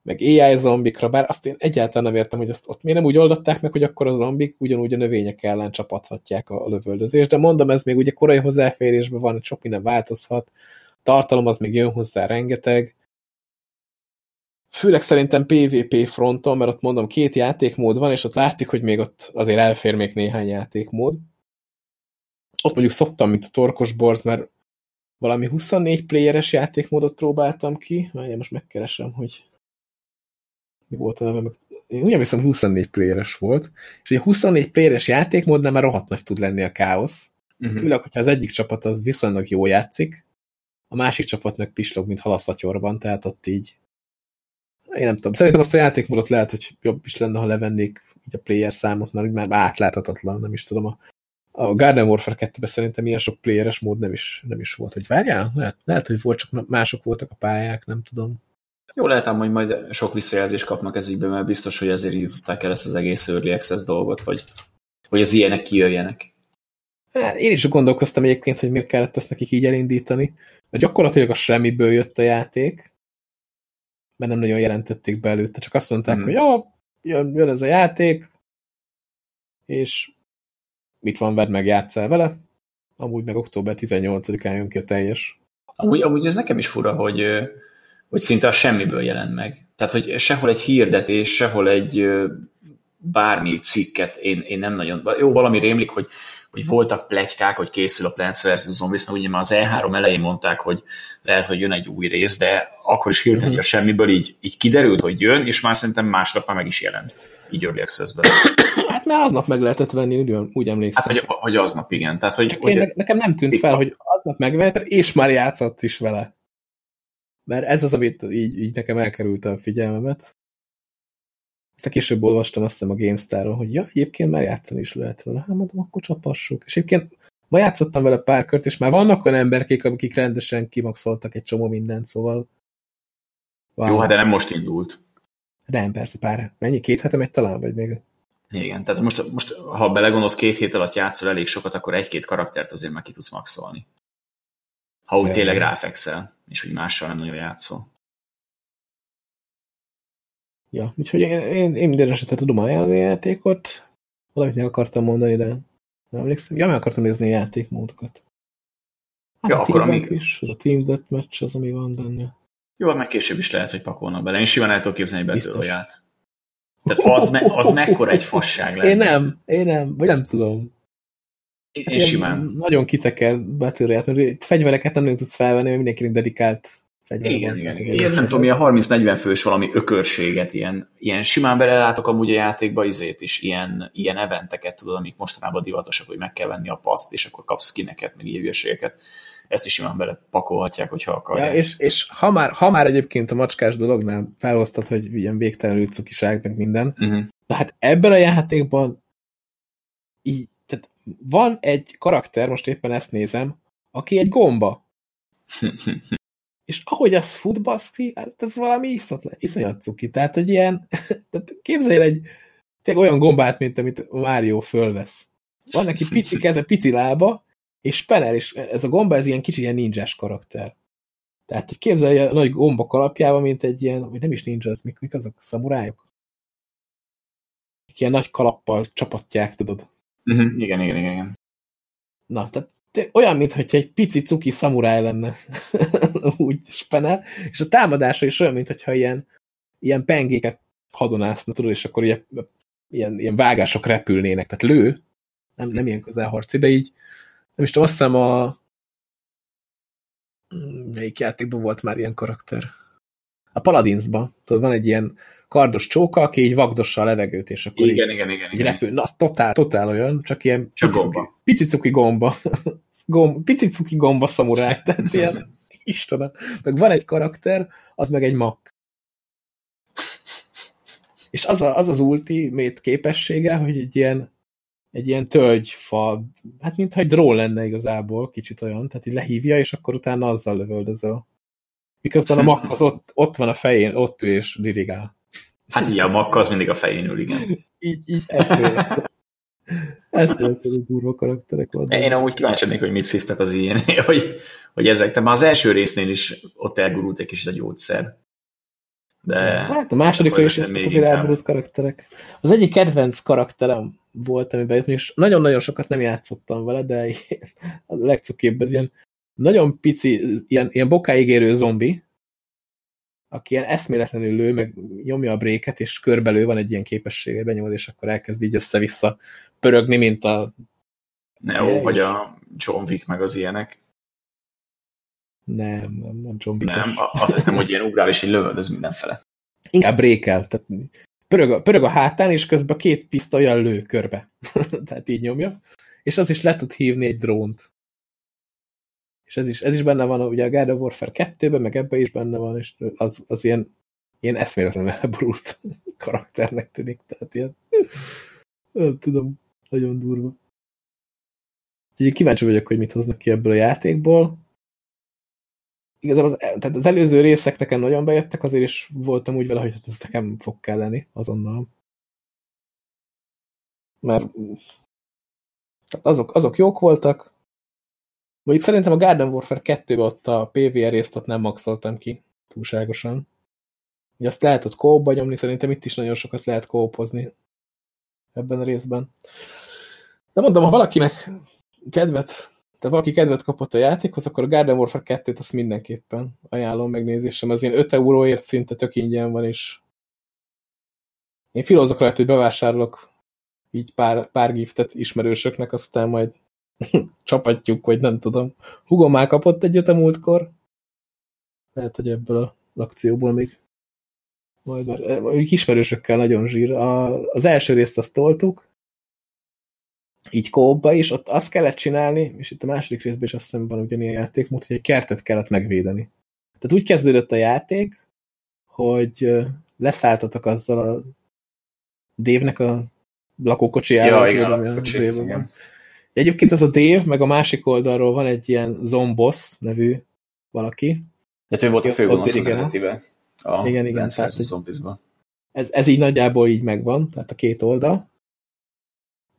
meg AI zombikra, bár azt én egyáltalán nem értem, hogy azt ott miért nem úgy oldották meg, hogy akkor a zombik ugyanúgy a növények ellen csapathatják a, a lövöldözést, de mondom, ez még ugye korai hozzáférésben van, sok minden változhat, tartalom az még jön hozzá rengeteg, főleg szerintem PvP fronton, mert ott mondom, két játékmód van, és ott látszik, hogy még ott azért elfér még néhány játékmód. Ott mondjuk szoktam, mint a torkos borz, mert valami 24 playeres játékmódot próbáltam ki. Várjál, most megkeresem, hogy mi volt a neve. Én úgy emlékszem, 24 playeres volt. És ugye 24 playeres játékmódnál már rohadt nagy tud lenni a káosz. Uh -huh. Főleg, hogyha az egyik csapat az viszonylag jó játszik, a másik csapat meg pislog, mint halaszatyorban, tehát ott így én nem tudom, szerintem azt a játékmódot lehet, hogy jobb is lenne, ha levennék így a player számot, mert már átláthatatlan, nem is tudom. A, a Garden Warfare 2-ben szerintem ilyen sok playeres mód nem is, nem is volt. Hogy várjál? Lehet, lehet, hogy volt, csak mások voltak a pályák, nem tudom. Jó, lehet hogy majd sok visszajelzést kapnak ez ígyben, mert biztos, hogy ezért írták el ezt az egész Early Access dolgot, hogy, hogy az ilyenek kijöjjenek. Hát, én is gondolkoztam egyébként, hogy miért kellett ezt nekik így elindítani. Mert gyakorlatilag a semmiből jött a játék, mert nem nagyon jelentették be előtte, csak azt mondták, hmm. hogy ja, jön, jön ez a játék, és mit van, vedd meg, játszál vele. Amúgy meg október 18-án jön ki a teljes. Amúgy, amúgy ez nekem is fura, hogy, hogy szinte a semmiből jelent meg. Tehát, hogy sehol egy hirdetés, sehol egy bármi cikket én, én nem nagyon... Jó, valami rémlik, hogy hogy voltak plegykák, hogy készül a Plants vs. Zombies, mert ugye már az E3 elején mondták, hogy lehet, hogy jön egy új rész, de akkor is hirtelen, hogy a semmiből így, így kiderült, hogy jön, és már szerintem másnap már meg is jelent. Így Early Access-ben. Hát már aznap meg lehetett venni, úgy, úgy emlékszem. Hát, hogy, hogy aznap, igen. Tehát, hogy, hogy én, nekem nem tűnt fel, hogy aznap megvehet, és már játszott is vele. Mert ez az, amit így, így nekem elkerült a figyelmemet. Ezt később olvastam azt hiszem a GameStar-ról, hogy ja, egyébként már játszani is lehet vele. Hát mondom, akkor csapassuk. És egyébként ma játszottam vele pár kört, és már vannak olyan emberkék, akik rendesen kimaxoltak egy csomó mindent, szóval... Wow. Jó, hát de nem most indult. Nem, persze, pár. Mennyi? Két hete megy talán, vagy még? Igen, tehát most, most ha belegondolsz, két hét alatt játszol elég sokat, akkor egy-két karaktert azért már ki tudsz maxolni. Ha úgy tényleg ráfekszel, és úgy mással nem nagyon játszol. Ja, úgyhogy én, én, én minden esetre tudom ajánlani a játékot. Valamit nem akartam mondani, de nem emlékszem. Ja, meg akartam nézni a játékmódokat. Hát ja, akkor amíg... is, az a Team Deathmatch az, ami van benne. Jó, meg később is lehet, hogy pakolnak bele. Én simán el tudok képzelni Battle Royale-t. Tehát az, me, az mekkora egy fasság lenne. Én nem, én nem, vagy nem tudom. Én, én simán. Nagyon kiteker Battle mert fegyvereket nem tudsz felvenni, mert mindenkinek dedikált fegyver igen, van. Igen, igen. Ilyen, nem tudom, ilyen 30-40 fős valami ökörséget, ilyen, ilyen simán belelátok amúgy a játékba izét is, ilyen, ilyen eventeket, tudod, amik mostanában divatosak, hogy meg kell venni a paszt, és akkor kapsz skineket, meg ilyen ezt is simán belepakolhatják, hogyha akarják. Ja, és, és ha, már, ha már egyébként a macskás dolognál felhoztad, hogy ilyen végtelenül cukiság, meg minden, uh-huh. de hát ebben a játékban így, tehát van egy karakter, most éppen ezt nézem, aki egy gomba. és ahogy az fut, baszki, hát ez valami iszonyat, iszonyat cuki. Tehát, hogy ilyen, tehát képzelj egy tényleg olyan gombát, mint amit Mario fölvesz. Van neki pici keze, pici lába, és penel, és ez a gomba, ez ilyen kicsi ilyen ninjas karakter. Tehát hogy képzelj a nagy gomba kalapjában, mint egy ilyen, vagy nem is ninja, az mik, mik azok, szamurájok? Ilyen nagy kalappal csapatják, tudod? Uh -huh. Igen, igen, igen, igen. Na, tehát olyan, mintha egy pici cuki szamuráj lenne, úgy spenel, és a támadása is olyan, mintha ilyen, ilyen pengéket hadonászna, tudod, és akkor ilyen, ilyen, ilyen vágások repülnének, tehát lő, nem, nem ilyen közelharci, de így nem is tudom, azt hiszem a melyik játékban volt már ilyen karakter? A Paladinsban. Tudod, van egy ilyen kardos csóka, aki így vagdossa a levegőt, és akkor igen, így, igen, igen, így repül. Na, az totál, totál olyan, csak ilyen csak pici, gomba. pici cuki gomba. gomba. Pici cuki gomba szamuráj. Tehát ilyen, Istenem. Meg van egy karakter, az meg egy mak. És az, a, az az ultimate képessége, hogy egy ilyen egy ilyen tölgyfa, hát mintha egy drón lenne igazából, kicsit olyan, tehát így lehívja, és akkor utána azzal lövöldözöl. Miközben a makk az ott, ott van a fején, ott ő és dirigál. Hát ugye a makk az mindig a fején ül, igen. így, így eszméletlen. Eszméletlen durva karakterek vannak. Én amúgy kíváncsi hogy mit szívtak az ilyen, hogy, hogy ezek, te már az első résznél is ott elgurult egy kicsit a gyógyszer. De hát a második rész azért elborult karakterek. Az egyik kedvenc karakterem volt, amiben és nagyon-nagyon sokat nem játszottam vele, de a legcukébb ez ilyen nagyon pici, ilyen, ilyen bokáig érő zombi, aki ilyen eszméletlenül lő, meg nyomja a bréket, és körbelő van egy ilyen képessége, benyomod, és akkor elkezd így össze-vissza pörögni, mint a... Neo, vagy a John Wick, meg az ilyenek. Nem, nem, nem Wick. Nem, azt hiszem, hogy ilyen ugrál, és így lövöldöz mindenfele. Inkább brékel, tehát pörög a, pörög a hátán, és közben két pisztolyjal lő körbe. Tehát így nyomja. És az is le tud hívni egy drónt. És ez is, ez is benne van, ugye a God of Warfare 2-ben, meg ebben is benne van, és az, az ilyen, ilyen eszméletlen elborult karakternek tűnik. Tehát ilyen, nem tudom, nagyon durva. Úgyhogy kíváncsi vagyok, hogy mit hoznak ki ebből a játékból igazából az, tehát az előző részek nekem nagyon bejöttek, azért is voltam úgy vele, hogy hát ez nekem fog kelleni azonnal. Mert azok, azok jók voltak. Mondjuk szerintem a Garden Warfare 2-ben ott a PvR részt ott nem maxoltam ki túlságosan. Ugye azt lehet ott kóba nyomni, szerintem itt is nagyon sokat lehet kópozni ebben a részben. De mondom, ha valakinek kedvet te valaki kedvet kapott a játékhoz, akkor a Garden Warfare 2-t azt mindenképpen ajánlom megnézésem. Az ilyen 5 euróért szinte tök ingyen van, és én filozok rajta, hogy bevásárolok így pár, pár giftet ismerősöknek, aztán majd csapatjuk, vagy nem tudom. Hugom már kapott egyet a múltkor. Lehet, hogy ebből a akcióból még majd már, ismerősökkel nagyon zsír. A, az első részt azt toltuk, így kóba is, ott azt kellett csinálni, és itt a második részben is azt hiszem van ugyanilyen játékmód, hogy egy kertet kellett megvédeni. Tehát úgy kezdődött a játék, hogy leszálltatok azzal a Dévnek a lakókocsijára. Ja, igen, a lakókocsi, igen. Egyébként ez a Dave, meg a másik oldalról van egy ilyen Zomboss nevű valaki. De ő volt a főgonosz az. A igen, igen. Tehát, ez, ez így nagyjából így megvan, tehát a két oldal.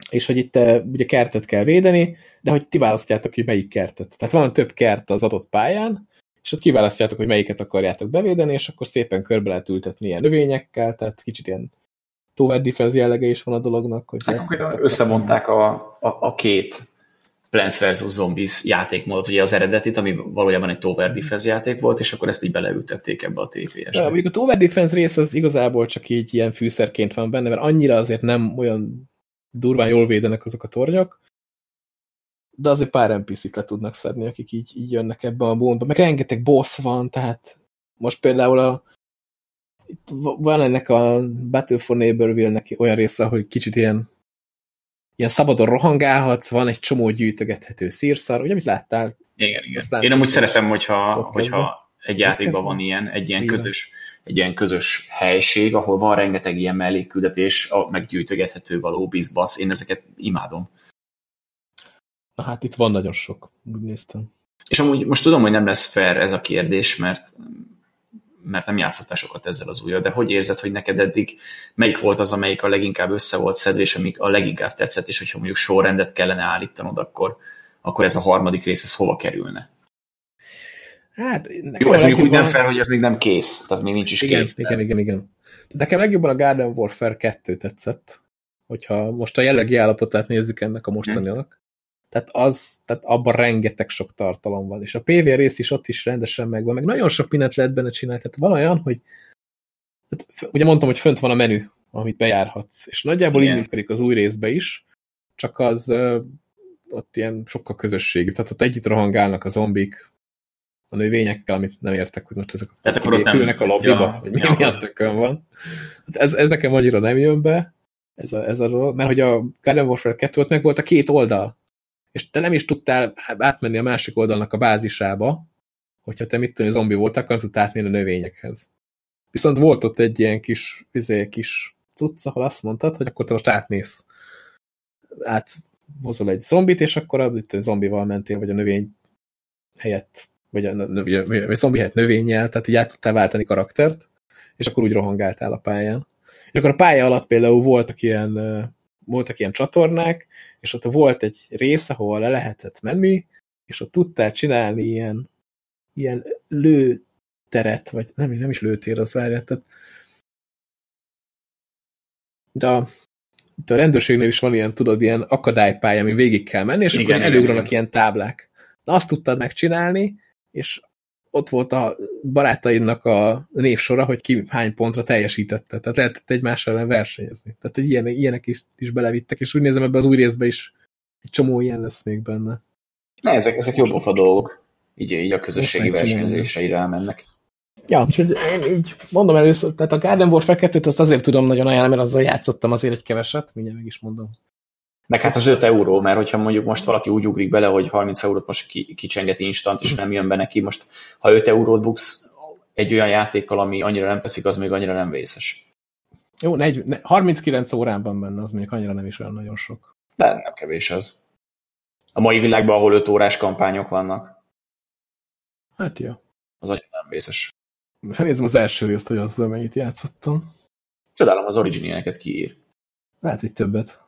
És hogy itt eh, ugye kertet kell védeni, de hogy ti választjátok, hogy melyik kertet. Tehát van több kert az adott pályán, és ott kiválasztjátok, hogy melyiket akarjátok bevédeni, és akkor szépen körbe lehet ültetni ilyen növényekkel, tehát kicsit ilyen tower defense jellege is van a dolognak. Hogy hát, akkor összemondták a, a, a két Plants vs. Zombies játékmódot, ugye az eredetit, ami valójában egy Tower Defense játék volt, és akkor ezt így beleültették ebbe a TPS-be. Ja, mondjuk a Tower Defense rész az igazából csak így ilyen fűszerként van benne, mert annyira azért nem olyan durván jól védenek azok a tornyok, de azért pár NPC-t le tudnak szedni, akik így, így jönnek ebbe a bónba. Meg rengeteg boss van, tehát most például a itt van ennek a Battle for Neighborville-nek olyan része, hogy kicsit ilyen ilyen szabadon rohangálhatsz, van egy csomó gyűjtögethető szírszar, ugye mit láttál? Igen, igen. Én amúgy szeretem, hogyha, hogyha egy játékban van ilyen, egy ilyen közös, egy ilyen közös helység, ahol van rengeteg ilyen mellékküldetés, meg gyűjtögethető való bizbasz. Én ezeket imádom. Na hát itt van nagyon sok, úgy néztem. És amúgy most tudom, hogy nem lesz fair ez a kérdés, mert mert nem játszottál sokat ezzel az újra, de hogy érzed, hogy neked eddig melyik volt az, amelyik a leginkább össze volt szedve, és amik a leginkább tetszett, és hogyha mondjuk sorrendet kellene állítanod, akkor, akkor ez a harmadik rész, ez hova kerülne? Hát, Jó, ez mondjuk úgy nem fel, hogy ez még nem kész, tehát még nincs is igen, kész. Igen, igen, igen. Nekem legjobban a Garden Warfare 2 tetszett, hogyha most a jellegi állapotát nézzük ennek a mostaninak. Tehát, az, tehát abban rengeteg sok tartalom van. És a PV rész is ott is rendesen megvan, meg nagyon sok mindent lehet benne csinálni. Tehát van olyan, hogy hát, ugye mondtam, hogy fönt van a menü, amit bejárhatsz. És nagyjából Igen. így működik az új részbe is, csak az ott ilyen sokkal közösségű. Tehát ott együtt rohangálnak a zombik, a növényekkel, amit nem értek, hogy most ezek a Tehát akkor nem... a lobbyba, ja, hogy ja. milyen tökön van. Hát ez, ez nekem annyira nem jön be, ez a, ez a dolog, mert hogy a Garden Warfare 2 ott meg volt a két oldal és te nem is tudtál átmenni a másik oldalnak a bázisába, hogyha te mit tudom, zombi voltál, akkor nem tudtál átmenni a növényekhez. Viszont volt ott egy ilyen kis, izé, kis cucc, ahol azt mondtad, hogy akkor te most átmész. Áthozol egy zombit, és akkor a zombival mentél, vagy a növény helyett, vagy növény, vagy zombi helyett növényjel, tehát így át tudtál váltani karaktert, és akkor úgy rohangáltál a pályán. És akkor a pálya alatt például voltak ilyen voltak ilyen csatornák, és ott volt egy rész, ahol le lehetett menni, és ott tudtál csinálni ilyen, ilyen lőteret, vagy nem, nem is lőtér, az várját, tehát de a, itt a rendőrségnél is van ilyen, tudod, ilyen akadálypálya, ami végig kell menni, és igen, akkor előgranak ilyen táblák. Na, azt tudtad megcsinálni, és ott volt a barátaidnak a névsora, hogy ki hány pontra teljesítette. Tehát lehetett egymás ellen versenyezni. Tehát hogy ilyen, ilyenek is, is belevittek, és úgy nézem ebbe az új részbe is egy csomó ilyen lesz még benne. Ne, ezek, ezek jobb a dolgok. Így, így a közösségi versenyzésre rámennek. Ja, úgyhogy én így mondom először, tehát a Garden Warfare 2-t azt azért tudom nagyon ajánlani, mert azzal játszottam azért egy keveset, mindjárt meg is mondom. Meg hát az 5 euró, mert hogyha mondjuk most valaki úgy ugrik bele, hogy 30 eurót most kicsengeti instant, és nem jön be neki, most ha 5 eurót buksz egy olyan játékkal, ami annyira nem tetszik, az még annyira nem vészes. Jó, 40, 39 órában benne, az még annyira nem is olyan nagyon sok. De nem kevés az. A mai világban, ahol 5 órás kampányok vannak. Hát jó. Az annyira nem vészes. Nézzem az első részt, hogy azzal mennyit játszottam. Csodálom, az origin kiír. Lehet, hogy többet.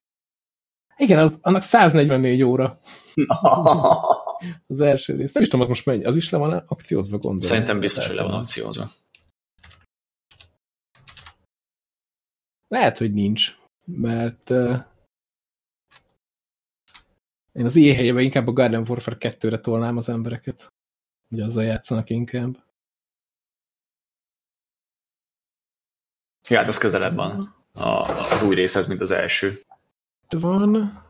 Igen, az, annak 144 óra. az első rész. Nem is tudom, az most mennyi. Az is le van akciózva, gondolom. Szerintem biztos, hogy le van akciózva. Lehet, hogy nincs, mert uh, én az ilyen helyében inkább a Garden Warfare 2-re tolnám az embereket, hogy azzal játszanak inkább. Ja, hát az közelebb van a, az új részhez, mint az első van.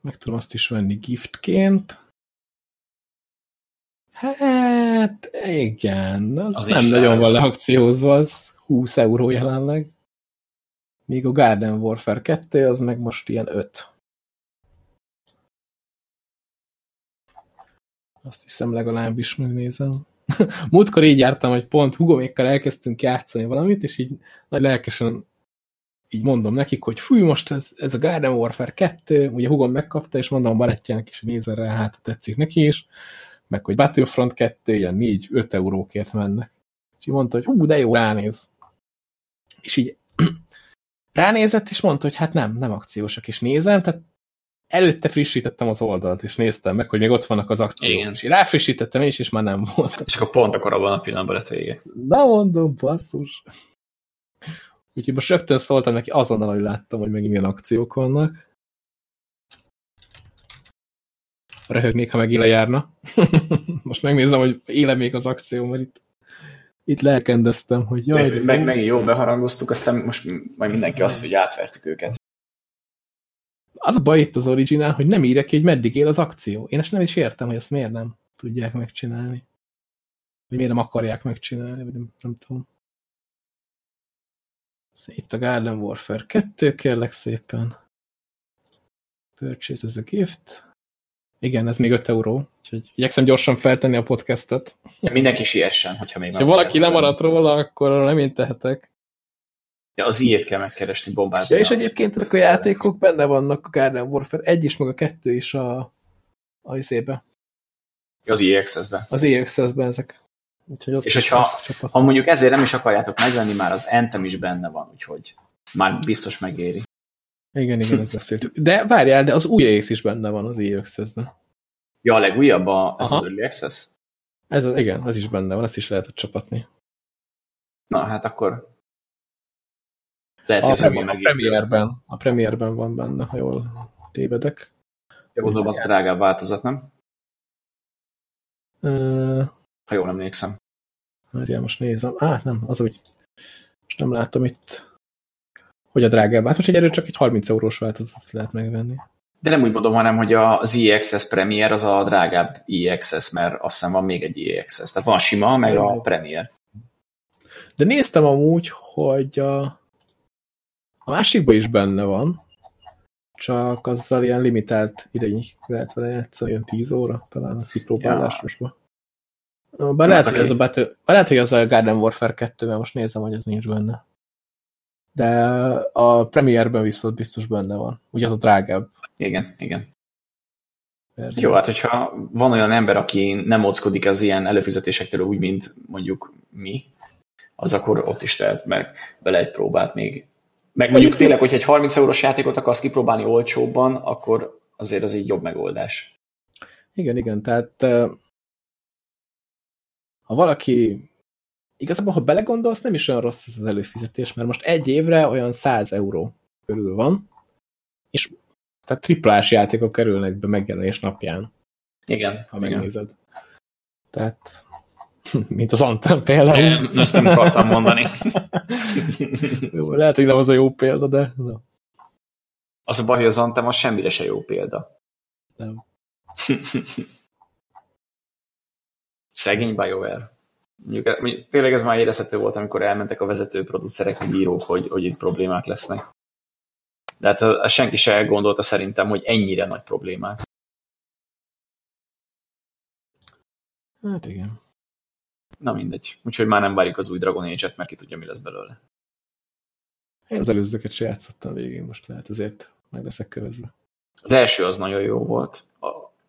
Meg tudom azt is venni giftként. Hát, igen, az, az nem nagyon van leakciózva, az 20 euró jelenleg. Míg a Garden Warfare 2 az meg most ilyen 5. Azt hiszem legalábbis megnézem. múltkor így jártam, hogy pont Hugomékkal elkezdtünk játszani valamit, és így nagy lelkesen így mondom nekik, hogy fúj, most ez, ez a Garden Warfare 2, ugye Hugom megkapta, és mondom a barátjának is, hogy nézzen rá, hát tetszik neki is, meg hogy Battlefront 2 ilyen 4-5 eurókért mennek. És így mondta, hogy hú, de jó, ránéz. És így ránézett, és mondta, hogy hát nem, nem akciósak, és nézem, tehát előtte frissítettem az oldalt, és néztem meg, hogy még ott vannak az akciók. Igen. És én ráfrissítettem is, és már nem volt. És akkor pont akkor abban a pillanatban lett vége. Na mondom, basszus. Úgyhogy most rögtön szóltam neki azonnal, hogy láttam, hogy megint milyen akciók vannak. Röhögnék, ha megint lejárna. most megnézem, hogy éle még az akció, mert itt, itt lelkendeztem, hogy jaj. Meg, meg, megint jól beharangoztuk, aztán most majd mindenki azt, hogy átvertük őket. Az a baj itt az originál, hogy nem írja ki, hogy meddig él az akció. Én ezt nem is értem, hogy ezt miért nem tudják megcsinálni. Vagy miért nem akarják megcsinálni, vagy nem, nem tudom. Itt a Garden Warfare 2, kérlek szépen. Purchase as a gift. Igen, ez még 5 euró, úgyhogy igyekszem gyorsan feltenni a podcastet. Ja, mindenki siessen, hogyha még Ha valaki lemaradt róla, akkor nem én tehetek. Ja, az ilyet kell megkeresni, bombázni. Ja, és egyébként ezek a játékok benne vannak a Garden Warfare 1 is, meg a 2 is a, a izébe. Az EXS-ben. Az EXS-ben ezek. Úgyhogy és hogyha ha mondjuk ezért nem is akarjátok megvenni, már az Anthem is benne van, úgyhogy már biztos megéri. Igen, igen, ezt beszéltük. De várjál, de az új rész is benne van az EXS-ben. Ja, a legújabb a, ez Aha. az Early Access? Ez az, igen, ez is benne van, ezt is lehet csapatni. Na, hát akkor lehet, hogy a, premier, a premierben, a premierben van benne, ha jól tévedek. Ja, gondolom, az drágább változat, nem? Uh, ha jól emlékszem. Várjál, most nézem. Á, nem, az úgy. Most nem látom itt, hogy a drágább. Hát most egy erő csak egy 30 eurós változat lehet megvenni. De nem úgy mondom, hanem, hogy az EXS Premier az a drágább EXS, mert azt hiszem van még egy EXS. Tehát van sima, meg a Premier. De néztem amúgy, hogy a, a másikban is benne van, csak azzal ilyen limitált ideig lehet vele játszani, ilyen 10 óra talán a kipróbálásosban. Bár lehet, hogy ez a Battle, lehet, hogy az a Garden Warfare 2, mert most nézem, hogy ez nincs benne. De a Premierben viszont biztos benne van. Ugye az a drágább. Igen, igen. Verzió. Jó, hát hogyha van olyan ember, aki nem ockodik az ilyen előfizetésektől úgy, mint mondjuk mi, az akkor ott is tehet meg bele egy próbát még. Meg mondjuk tényleg, hogyha egy 30 eurós játékot akarsz kipróbálni olcsóbban, akkor azért az egy jobb megoldás. Igen, igen, tehát ha valaki igazából, ha belegondolsz, nem is olyan rossz ez az előfizetés, mert most egy évre olyan 100 euró körül van, és tehát triplás játékok kerülnek be megjelenés napján. Igen. Ha megnézed. Igen. Tehát, mint az Anthem például. Nem, ezt nem akartam mondani. jó, lehet, hogy nem az a jó példa, de... No. Az a baj, hogy az Anthem az semmire se jó példa. Nem. Szegény BioWare. Mondjuk, tényleg ez már érezhető volt, amikor elmentek a vezető producerek, a bírók, hogy, hogy itt problémák lesznek. De hát a senki se gondolta szerintem, hogy ennyire nagy problémák. Hát igen. Na mindegy. Úgyhogy már nem várjuk az új Dragon Age-et, mert ki tudja, mi lesz belőle. Én az előzőket se játszottam végén, most lehet ezért meg leszek kövezve. Az első az nagyon jó volt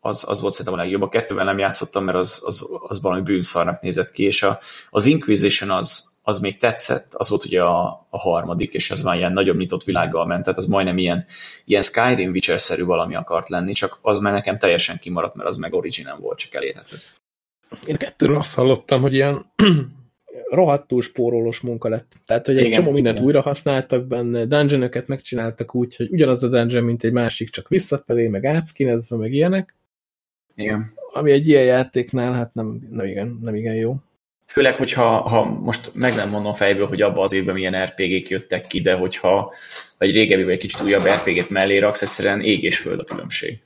az, az volt szerintem a legjobb. A kettővel nem játszottam, mert az, az, az valami bűnszarnak nézett ki, és a, az Inquisition az, az még tetszett, az volt ugye a, a harmadik, és az már ilyen nagyobb nyitott világgal ment, tehát az majdnem ilyen, ilyen Skyrim Witcher-szerű valami akart lenni, csak az már nekem teljesen kimaradt, mert az meg original volt, csak elérhető. Én kettőről azt hallottam, hogy ilyen rohadtul spórolós munka lett. Tehát, hogy egy igen, csomó mindent igen. újra használtak benne, dungeonokat megcsináltak úgy, hogy ugyanaz a dungeon, mint egy másik, csak visszafelé, meg átszkinezve, meg ilyenek. Igen. Ami egy ilyen játéknál, hát nem, nem, igen, nem igen jó. Főleg, hogyha ha most meg nem mondom fejből, hogy abban az évben milyen RPG-k jöttek ki, de hogyha egy régebbi vagy egy kicsit újabb RPG-t mellé raksz, egyszerűen ég és föld a különbség.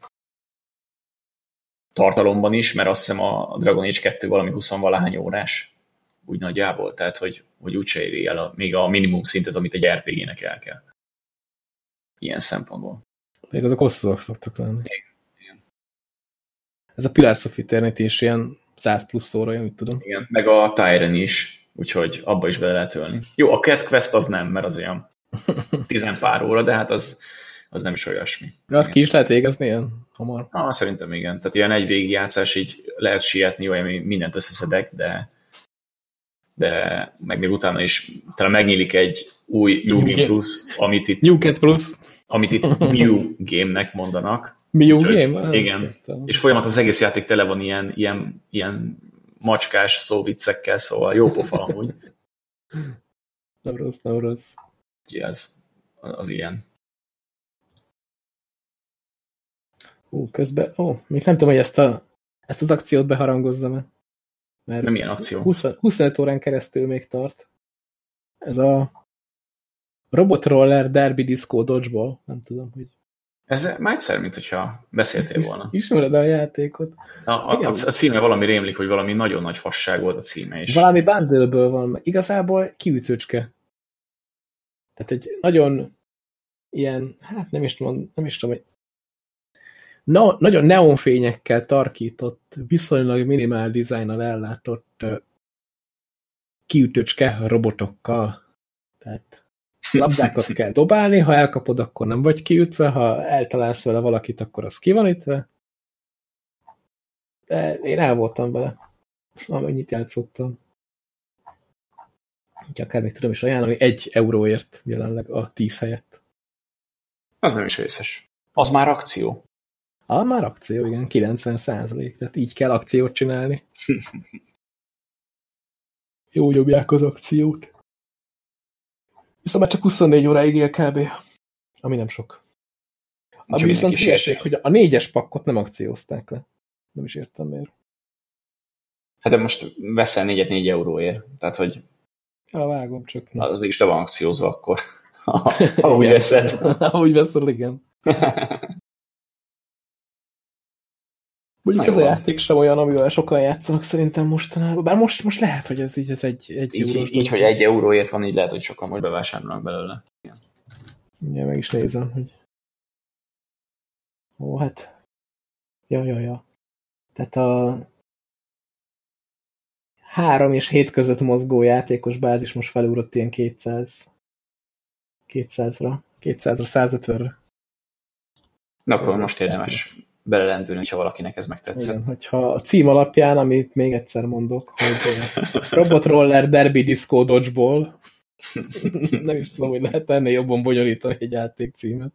Tartalomban is, mert azt hiszem a Dragon Age 2 valami 20-valahány órás, úgy nagyjából, tehát hogy, hogy úgyse éri el a, még a minimum szintet, amit egy RPG-nek el kell. Ilyen szempontból. Még azok hosszúak szoktak lenni. Igen ez a Pillars of Eternity is ilyen 100 plusz szóra, amit tudom. Igen, meg a Tyren is, úgyhogy abba is bele lehet ölni. Jó, a Cat Quest az nem, mert az olyan tizenpár óra, de hát az, az nem is olyasmi. De azt ki is lehet végezni ilyen hamar? Ah, szerintem igen. Tehát ilyen egy végigjátszás így lehet sietni, olyan mindent összeszedek, de de meg még utána is talán megnyílik egy új New Game Plus, amit itt, New Cat Plus. amit itt New Game-nek mondanak. New Úgyhogy, Game? Igen. Értem. És folyamat az egész játék tele van ilyen, ilyen, ilyen macskás szóviccekkel, szóval jó pofa amúgy. Nem rossz, nem rossz. Úgyhogy ez az ilyen. Ú, közben, ó, még nem tudom, hogy ezt, a, ezt az akciót beharangozzam-e. Mert Nem ilyen akció. 20, 25 órán keresztül még tart. Ez a Robot Roller Derby Disco Dodgeball. Nem tudom, hogy Ez már egyszer, mint hogyha beszéltél volna. ismered a játékot. A, a, a, a címe valami rémlik, hogy valami nagyon nagy fasság volt a címe is. Valami bundle van, igazából kiütőcske. Tehát egy nagyon ilyen, hát nem is tudom, nem is tudom, hogy no, nagyon neonfényekkel tarkított, viszonylag minimál dizájnnal ellátott kiütőcske robotokkal. Tehát labdákat kell dobálni, ha elkapod, akkor nem vagy kiütve, ha eltalálsz vele valakit, akkor az ki van ütve. De én el voltam vele, amennyit játszottam. Úgyhogy akár még tudom is ajánlani, egy euróért jelenleg a tíz helyett. Az nem is vészes. Az már akció. Ah, már akció, igen, 90 százalék. Tehát így kell akciót csinálni. Jó nyomják az akciót. Viszont már csak 24 óráig él kb. Ami nem sok. Ami Úgyhogy viszont hülyeség, hogy a négyes pakkot nem akciózták le. Nem is értem miért. Hát de most veszel négyet négy euróért. Tehát, hogy Ja, vágom csak. Az is le van akciózva akkor. Igen. veszed. Ahogy veszed, igen. Mondjuk Na ez a jó. játék sem olyan, amivel sokan játszanak szerintem mostanában. Bár most, most lehet, hogy ez így ez egy, egy Így, eurós így, így, hogy egy euróért van, így lehet, hogy sokan most bevásárolnak belőle. Ja, meg is nézem, hogy... Ó, hát... Ja, ja, ja. Tehát a... Három és hét között mozgó játékos bázis most felugrott ilyen 200... 200-ra. 200-ra, 150-re. Na akkor most a érdemes belelendülni, ha valakinek ez megtetszett. Igen, hogyha a cím alapján, amit még egyszer mondok, hogy Robot Roller Derby Disco Dodgeball, nem is tudom, hogy lehet ennél jobban bonyolítani egy játék címet.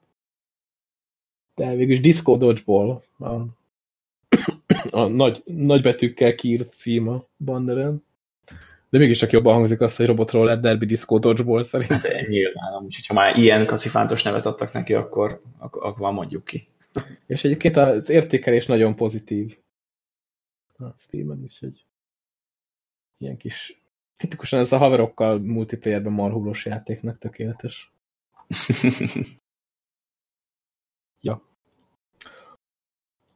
De végülis Disco Dodgeball a, a nagy, nagy betűkkel kiírt cím a banneren. De mégis csak jobban hangzik az, hogy Robot Roller Derby Disco Dodgeball szerint. Hát nyilván, úgyhogy ha már ilyen kacifántos nevet adtak neki, akkor, akkor, akkor mondjuk ki. És egyébként az értékelés nagyon pozitív. A Steam-en is egy ilyen kis tipikusan ez a haverokkal multiplayerben marhulós játéknak tökéletes. Ja.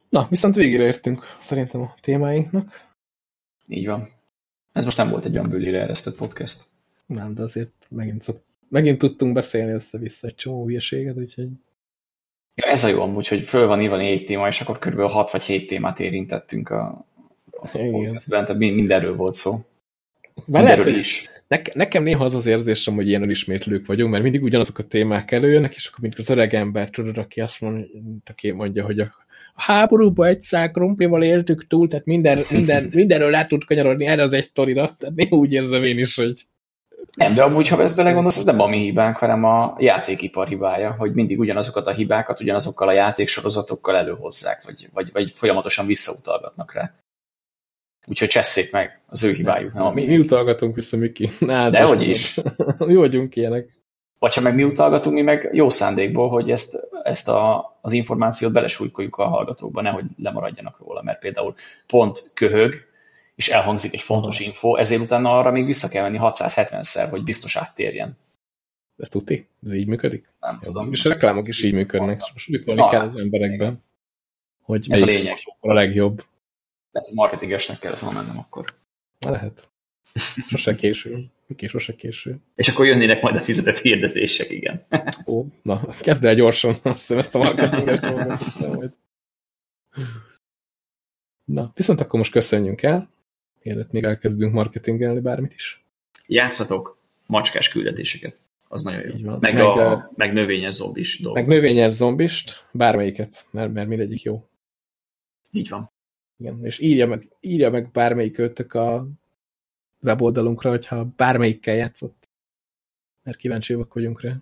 Na, viszont végére értünk szerintem a témáinknak. Így van. Ez most nem volt egy olyan bőlére eresztett podcast. Nem, de azért megint, szok, megint tudtunk beszélni össze-vissza egy csomó hülyeséget, úgyhogy Ja, ez a jó amúgy, hogy föl van írva négy téma, és akkor kb. 6 vagy 7 témát érintettünk a, a podcastben, tehát mi- mindenről volt szó. Mindenről is. Neke, nekem néha az az érzésem, hogy ilyen önismétlők vagyunk, mert mindig ugyanazok a témák előjönnek, és akkor mindig az öreg ember, tudod, aki azt mondja, aki mondja, hogy a, a háborúba egy szál krumplival éltük túl, tehát minden, minden, mindenről át tud kanyarodni erre az egy sztorira. Tehát néha úgy érzem én is, hogy Nem, de amúgy, ha ezt belegondolsz, az nem a mi hibánk, hanem a játékipar hibája, hogy mindig ugyanazokat a hibákat, ugyanazokkal a játéksorozatokkal előhozzák, vagy, vagy, vagy folyamatosan visszautalgatnak rá. Úgyhogy csesszék meg, az ő hibájuk, nem a mi, mi. utalgatunk vissza, Miki. Na, Dehogy most is. mondom. mi vagyunk ilyenek. Vagy ha meg mi utalgatunk, mi meg jó szándékból, hogy ezt, ezt a, az információt belesújkoljuk a hallgatókba, nehogy lemaradjanak róla, mert például pont köhög, és elhangzik egy fontos info, ezért utána arra még vissza kell menni 670-szer, hogy biztos áttérjen. Ez tuti? Ez így működik? Nem tudom. És a reklámok is így működnek. Most Na, kell az emberekben, hogy Ez a lényeg. a legjobb. Lehet, marketingesnek kellett volna mennem akkor. Lehet. Sose késő. Miki, sose késő. És akkor jönnének majd a fizetett hirdetések, igen. Ó, na, kezd el gyorsan, azt hiszem ezt a marketinges dolgot. Na, viszont akkor most köszönjünk el. Mielőtt még elkezdünk marketingelni bármit is. Játszatok macskás küldetéseket. Az nagyon jó. Így van. Meg, Meg, a, meg növényes zombis dolgok. Meg növényes zombist, bármelyiket, mert, mert mindegyik jó. Így van. Igen. És írja meg, írja meg bármelyik költök a weboldalunkra, hogyha bármelyikkel játszott. Mert kíváncsiak vagyunk rá.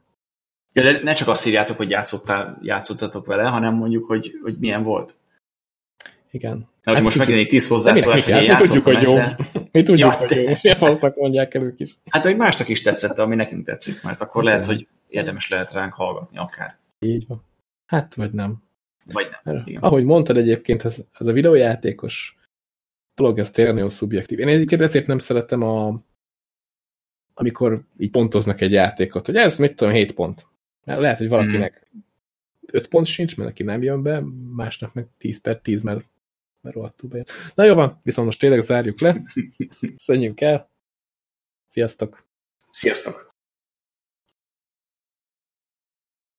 Ja, de ne csak azt írjátok, hogy játszottál, játszottatok vele, hanem mondjuk, hogy, hogy milyen volt. Igen. Hát, hogy most ki- megjelenik tíz hozzászólás, hogy mi tudjuk, hogy jó. Mi tudjuk, Ja, hogy jó, fasznak mondják el ők is. Hát, hogy másnak is tetszett, ami nekünk tetszik, mert akkor Igen. lehet, hogy érdemes lehet ránk hallgatni akár. Így van. Hát, vagy nem. Vagy nem. Igen. ahogy mondtad egyébként, ez, ez a videójátékos dolog, ez tényleg nagyon szubjektív. Én egyébként ezért nem szeretem a amikor így pontoznak egy játékot, hogy ez mit tudom, 7 pont. Mert lehet, hogy valakinek 5 pont sincs, mert neki nem jön be, másnak meg 10 per 10, mert, mert rohadtul bejön. Na jó van, viszont most tényleg zárjuk le. Szedjünk el. Sziasztok! Sziasztok!